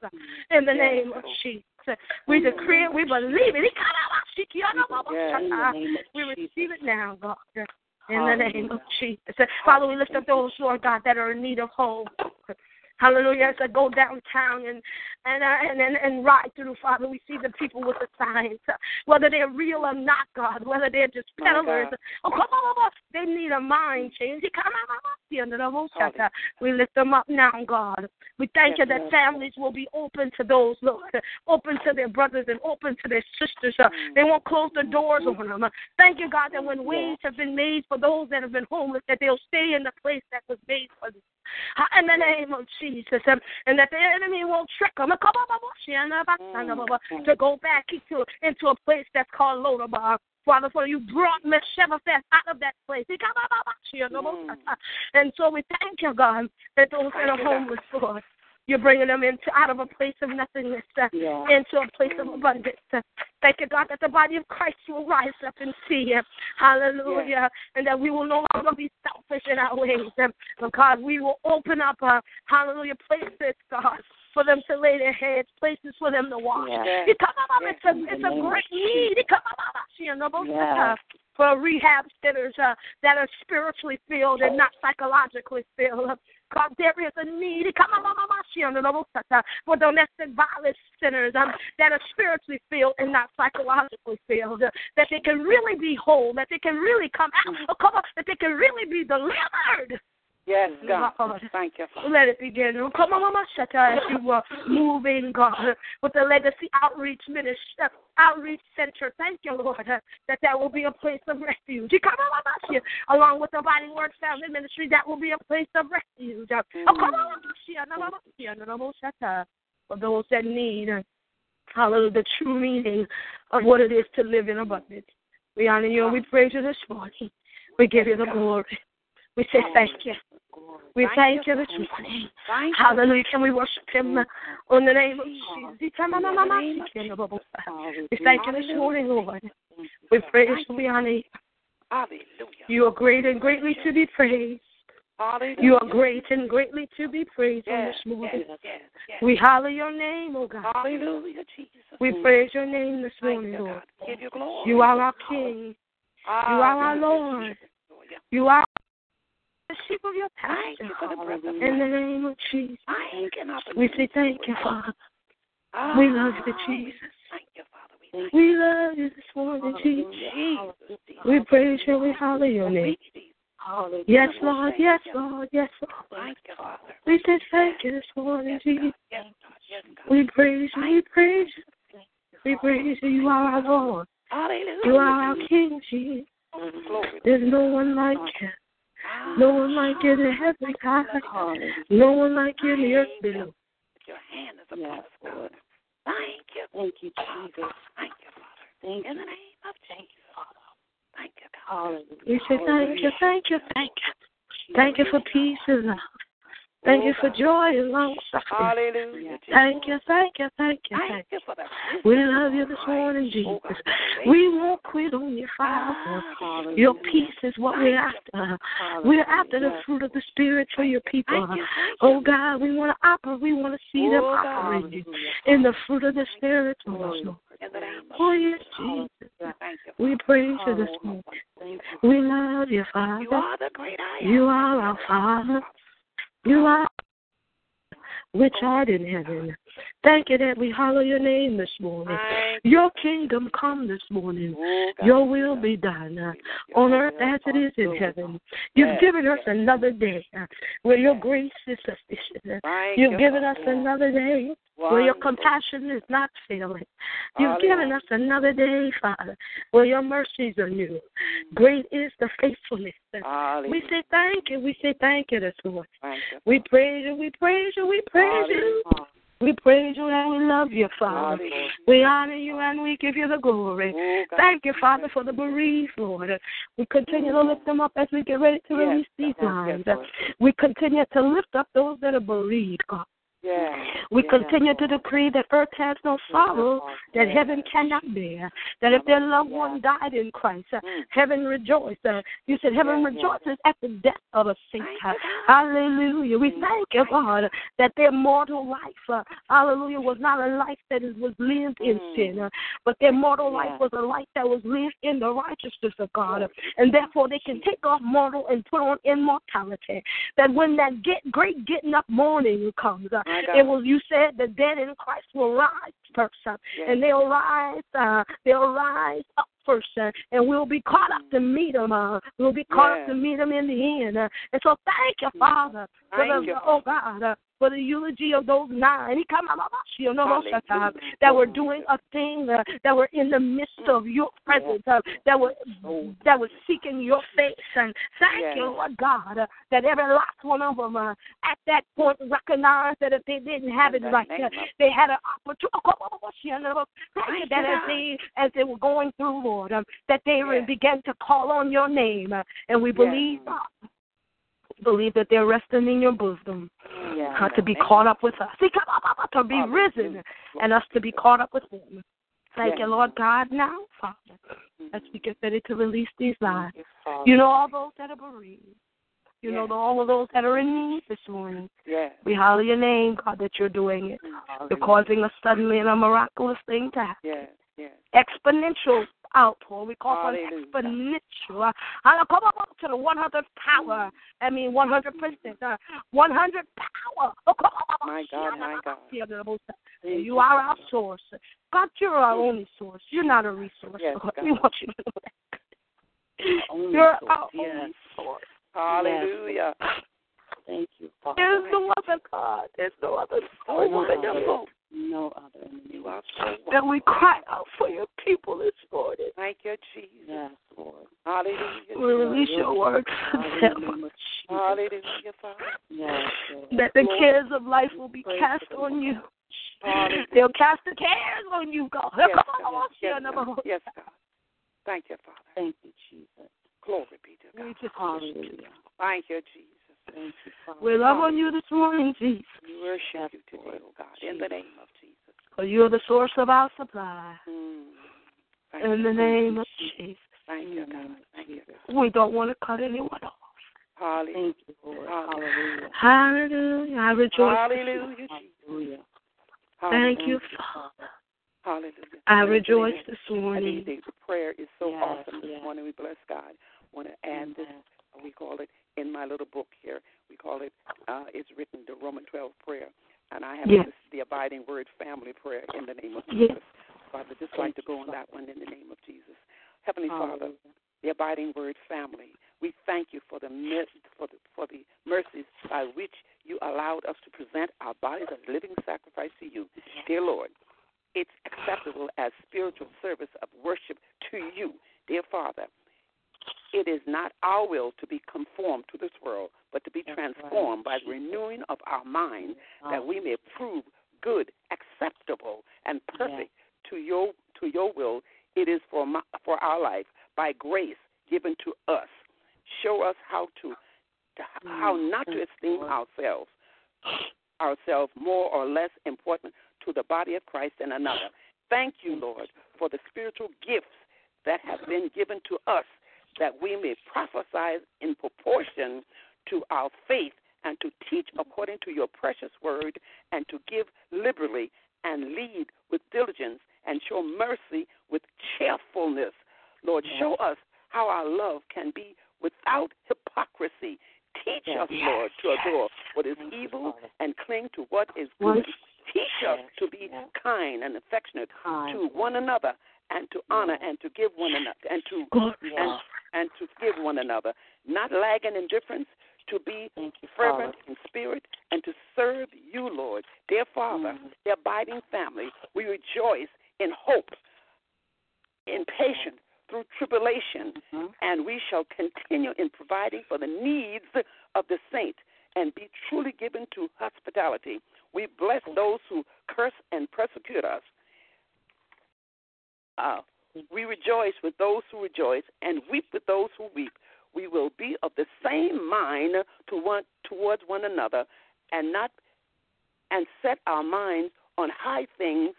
In the Yes, name of Jesus. We decree it. We believe it. We receive it now, God. In the name of Jesus. Father, we lift up those, Lord God, that are in need of hope. Hallelujah. As I go downtown and and uh, and, and and ride through, Father, we see the people with the signs, uh, whether they're real or not, God, whether they're just peddlers. Oh, come on, they need a mind change. Come on, We lift them up now, God. We thank you that families will be open to those, Lord, open to their brothers and open to their sisters. Uh, They won't close the doors on them. Uh, Thank you, God, that when ways have been made for those that have been homeless, that they'll stay in the place that was made for them. Uh, In the name of Jesus, um, and that the enemy won't trick them to go back into, into a place that's called Lodebar. Father, for you brought Mephibosheth out of that place. And so we thank you, God, that those that are homeless, Lord, you're bringing them into out of a place of nothingness uh, Yeah. into a place of abundance. Uh, Thank you, God, that the body of Christ will rise up and see Him. Hallelujah. And that we will no longer be selfish in our ways. Um, but God, we will open up, uh, hallelujah, places, God, for them to lay their heads, places for them to wash. Yes. It's a, it's a great need. Yes. For rehab centers uh, that are spiritually filled and not psychologically filled. God, there is a need. Come on, for domestic violence centers um, that are spiritually filled and not psychologically filled. That they can really be whole, that they can really come out, oh, come on, that they can really be delivered Yes, God. Thank you. Let it begin. Come on, Mama Shata, as you uh, move in, God, with the Legacy Outreach Ministry, Outreach Center. Thank you, Lord, uh, that that will be a place of refuge. Come on, Mama Shata, Along with the Body Work Family Ministry, that will be a place of refuge. Uh, oh, come on, Mama Shata, for those that need, uh, hallelujah, the true meaning of what it is to live in abundance. We honor you and we praise you this morning. We give you the glory. We say thank you. We thank you this morning. Hallelujah. Can we worship him in the name of Jesus? We thank you this morning, Lord. We praise you. We honor you. You are great and greatly to be praised. You are great and greatly to be praised on this morning. We holler your name, oh God. Hallelujah, Jesus. We praise your name this morning, Lord. You are our King. You are our Lord. You are the sheep of your pasture. In the name of Jesus. We say thank you, Father. We love you, Jesus. We love you this morning, Jesus. We praise you. We holler your name. Yes, Lord. Yes, Lord. Yes, Lord. We say thank you this morning, Jesus. We praise you. We praise you. We praise you. You are our Lord. You are our King, Jesus. There's no one like you. No one like you in the heaven high. No one like you in the earth below. Your hand is upon us, God. Thank you. Thank you, Jesus. Thank you, Father. Thank in you. the name of Jesus. Thank you, God. We say thank you, thank you, thank you. Thank you for peace and love. Thank you for joy and long suffering. Hallelujah. Thank you, thank you, thank you, Thank you. We love you this morning, Jesus. We won't quit on your Father. Ah, Your peace is what we're after. We're after the fruit of the Spirit for your people. Oh God, we want to operate. We want to see them Oh, operating in the fruit of the Spirit. Lord. Name of Oh yes, Jesus. You. We praise you this morning. We love you, Father. You are the great I am. You are our Father. You are which art in heaven. Thank you that we holler your name this morning. Your kingdom come this morning. Oh, Your will be done uh, on earth as it is in heaven. You've given us another day uh, where your grace is sufficient. You've given us another day where your compassion is not failing. You've given us another day, Father, where your mercies are new. Great is the faithfulness. Hallelujah. We say thank you. We say thank you this morning. You. We praise you. We praise you. We praise you. We praise you and we love you, Father. Hallelujah. We honor you and we give you the glory. Oh, Thank you, Father, for the bereaved, Lord. We continue to lift them up as we get ready to Yes, release these lines. Yes, We continue to lift up those that are bereaved, God. We continue to decree that earth has no sorrow that heaven cannot bear. That if their loved one died in Christ, uh, Mm. heaven rejoiced. Uh, you said heaven rejoices at the death of a saint. Uh. Hallelujah. We thank you, God, that their mortal life, uh, hallelujah, was not a life that was lived in Mm. sin, uh, but their mortal life was a life that was lived in the righteousness of God. Uh, and therefore they can take off mortal and put on immortality. That when that get great getting up morning comes, uh. It will you said the dead in Christ will rise first, uh, Yes. and they'll rise, uh, they'll rise up first, uh, and we'll be caught up to meet them. Uh, we'll be caught Yes. up to meet them in the end. Uh, and so, thank you, Father, for Thank the you, oh God, uh, for the eulogy of those nine. He come out of us, you know, those that were doing a thing, uh, that were in the midst of your presence, uh, that were that were seeking your face. And thank Yes. you, Lord God, uh, that every last one of them uh, at that point recognized that if they didn't have it right, uh, they had an opportunity. Thank you that as God. they as they were going through, Lord, um, that they Yes. began to call on your name, uh, and we Yes. believe. Uh, Believe that they're resting in your bosom, Yeah. uh, to be caught up with us, See, caught up to be Hallelujah. risen, and us to be caught up with them. Thank Yes. you, Lord God, now, Father, as we get ready to release these lives. Yes, You know all those that are bereaved. You know Yes. the, all of those that are in need this morning. Yes. We holler your name, God, that you're doing it. You're causing a suddenly and a miraculous thing to happen. Yes. Yes. Exponential outpour. We call for an exponential. Uh, I'll come up to the 100th power. I mean, 100%. Uh, 100 power. Oh. My God, my God. You are our source. God, you're our only source. You're not a resource. Yes, God. We want you to know that. You're our only source. Hallelujah. Thank you, Father. There's no other God. There's no other source no but other, you. no other. In the name of Jesus. We cry out for your people this morning. Thank you, Jesus. Yes, Lord. Hallelujah. We release your word to them. Hallelujah, Father. Yes, Lord. That the cares of life will be cast on you. Hallelujah. They'll cast the cares on you, God. Yes, Come God. on, Yes, Shana, God. Lord. Yes, God. Thank you, Father. Thank you, Jesus. Glory be to We God. just Hallelujah. Thank you, Jesus. Thank you, Father. we love on you this morning, Jesus. We worship you today, oh God, in the name of Jesus. For you're the source of our supply. Mm. In you. the name of Jesus. Thank you, God. Thank you, God. We don't want to cut anyone off. Hallelujah. Thank you, Lord. Hallelujah. Hallelujah. I rejoice. Hallelujah. Hallelujah. Thank you, Father. Hallelujah. I rejoice this morning. The prayer is so Yes, awesome this yes. morning. We bless God. I Want to add this? We call it in my little book here. We call it. Uh, it's written the Roman 12 prayer, and I have Yes. this, the abiding word family prayer in the name of Yes. Jesus. Father, just like to go on that one in the name of Jesus. Heavenly Father, the abiding word family. We thank you for the for the for the mercies by which you allowed us to present our bodies as living sacrifice to you, dear Lord. It's acceptable as spiritual service of worship to you, dear Father. It is not our will to be conformed to this world, but to be transformed by the renewing of our mind, that we may prove good, acceptable, and perfect to your to your will. It is for my, for our life by grace given to us. Show us how to, to how not to esteem ourselves ourselves more or less important to the body of Christ than another. Thank you, Lord, for the spiritual gifts that have been given to us that we may prophesy in proportion to our faith and to teach according to your precious word and to give liberally and lead with diligence and show mercy with cheerfulness. Lord, show us how our love can be without hypocrisy. Teach us, Lord, to adore what is evil and cling to what is good. Teach us to be kind and affectionate to one another and to honor and to give one another and to and, and to give one another, not lagging in difference, to be fervent in spirit and to serve you, Lord. Dear Father, the abiding family, we rejoice in hope, in patience through tribulation, and we shall continue in providing for the needs of the saint and be truly given to hospitality. We bless those who curse and persecute us. Uh, we rejoice with those who rejoice and weep with those who weep. We will be of the same mind to one, towards one another, and not and set our minds on high things,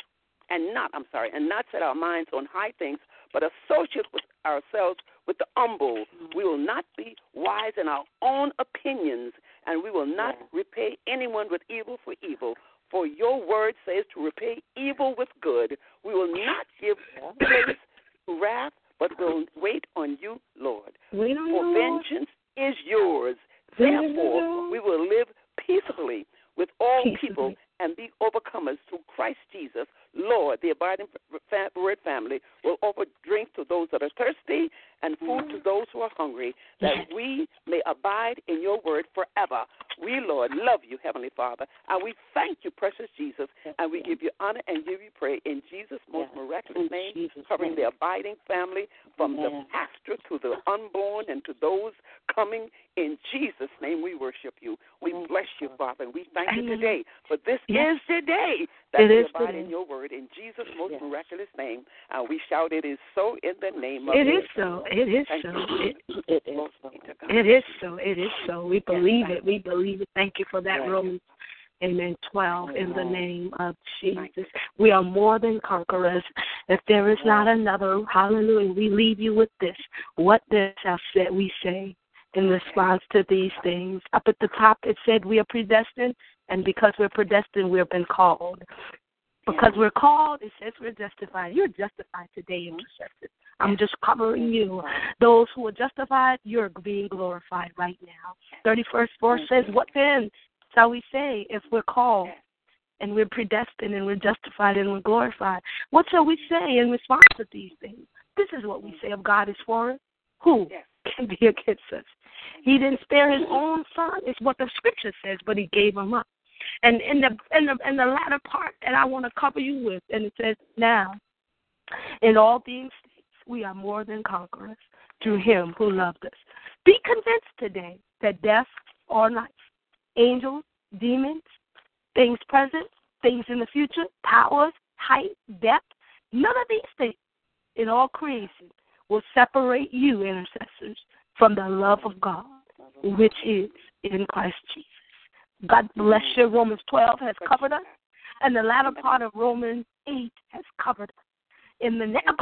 and not I'm sorry, and not set our minds on high things, but associate with ourselves with the humble. We will not be wise in our own opinions, and we will not repay anyone with evil for evil. For your word says to repay evil with good. We will not give place to wrath, but will wait on you, Lord. Wait on For you, Lord. vengeance is yours. Therefore, we will live peaceably with all Peaceably. people and be overcomers through Christ Jesus. Lord, the abiding word family will offer drink to those that are thirsty and food to mm. those who are hungry, that we may abide in your word forever. We, Lord, love you, Heavenly Father, and we thank you, precious Jesus, and we give you honor and give you praise in Jesus' most miraculous name, covering the abiding family from the pastor to the unborn and to those coming. In Jesus' name, we worship you. We bless you, Father, and we thank you today. For this Yes. is the day that It we abide today. in your word. In Jesus' most miraculous name, and we shout, It is so in the name of It is so. It is so. It, It is so. be to God. it is so. It is so. We believe it. We believe it. Thank you for that, you. Romans. Amen. 12, in the name of Jesus. We are more than conquerors. If there is not another, hallelujah, we leave you with this. What then shall say, we say in response to these things? Up at the top, it said we are predestined, and because we're predestined, we've been called. Because we're called, it says we're justified. You're justified today, intercessors. I'm just covering you. Those who are justified, you're being glorified right now. 31st verse says, What then shall we say if we're called and we're predestined and we're justified and we're glorified? What shall we say in response to these things? This is what we say of God is for us. Who? can be against us? He didn't spare his own son. It's what the scripture says, but he gave him up. And in the in the in the latter part that I want to cover you with, and it says, Now, in all things we are more than conquerors through him who loved us. Be convinced today that death or life, angels, demons, things present, things in the future, powers, height, depth, none of these things in all creation will separate you, intercessors, from the love of God, which is in Christ Jesus. God bless you. Romans 12 has covered us, and the latter part of Romans 8 has covered us. In the name, of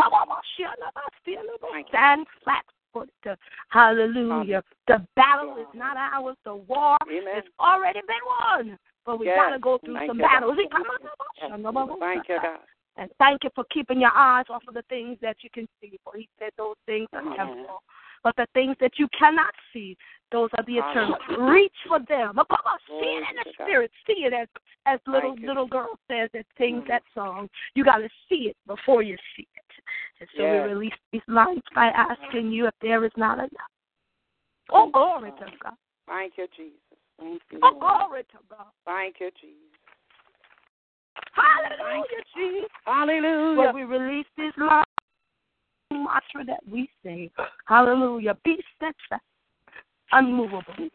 stand flat footed. Hallelujah. The battle is not ours. The war has already been won. But we Yes. got to go through Thank some battles. Thank you, God. And thank you for keeping your eyes off of the things that you can see. For he said those things are temporal. But the things that you cannot see, those are the eternal. Reach for them. Oh, come on, see it in the spirit. See it as as little little girl says that sings Mm. that song. You got to see it before you see it. And so Yes. we release these lines by asking you if there is not enough. Oh, glory to God. Thank you, Jesus. Thank you. Oh, glory to God. Thank you, Jesus. Hallelujah, Jesus. Hallelujah. When we release this mantra that we say, Hallelujah. Be steadfast, unmovable,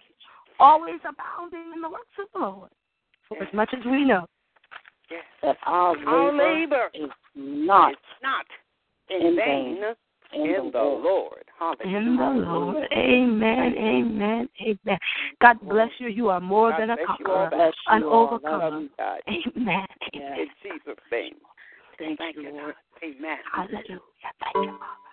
always abounding in the works of the Lord. For as much as we know Yes. That our Our labor labor is not is not in, in vain, vain in, the Lord. Hallelujah. in the Lord. Amen, amen, amen. God bless you. You are more God than a bless you all. conqueror, an overcomer. Amen. Yes. In Jesus' name. Thank, Thank you, Lord. God. Amen. Hallelujah. Thank you, Father.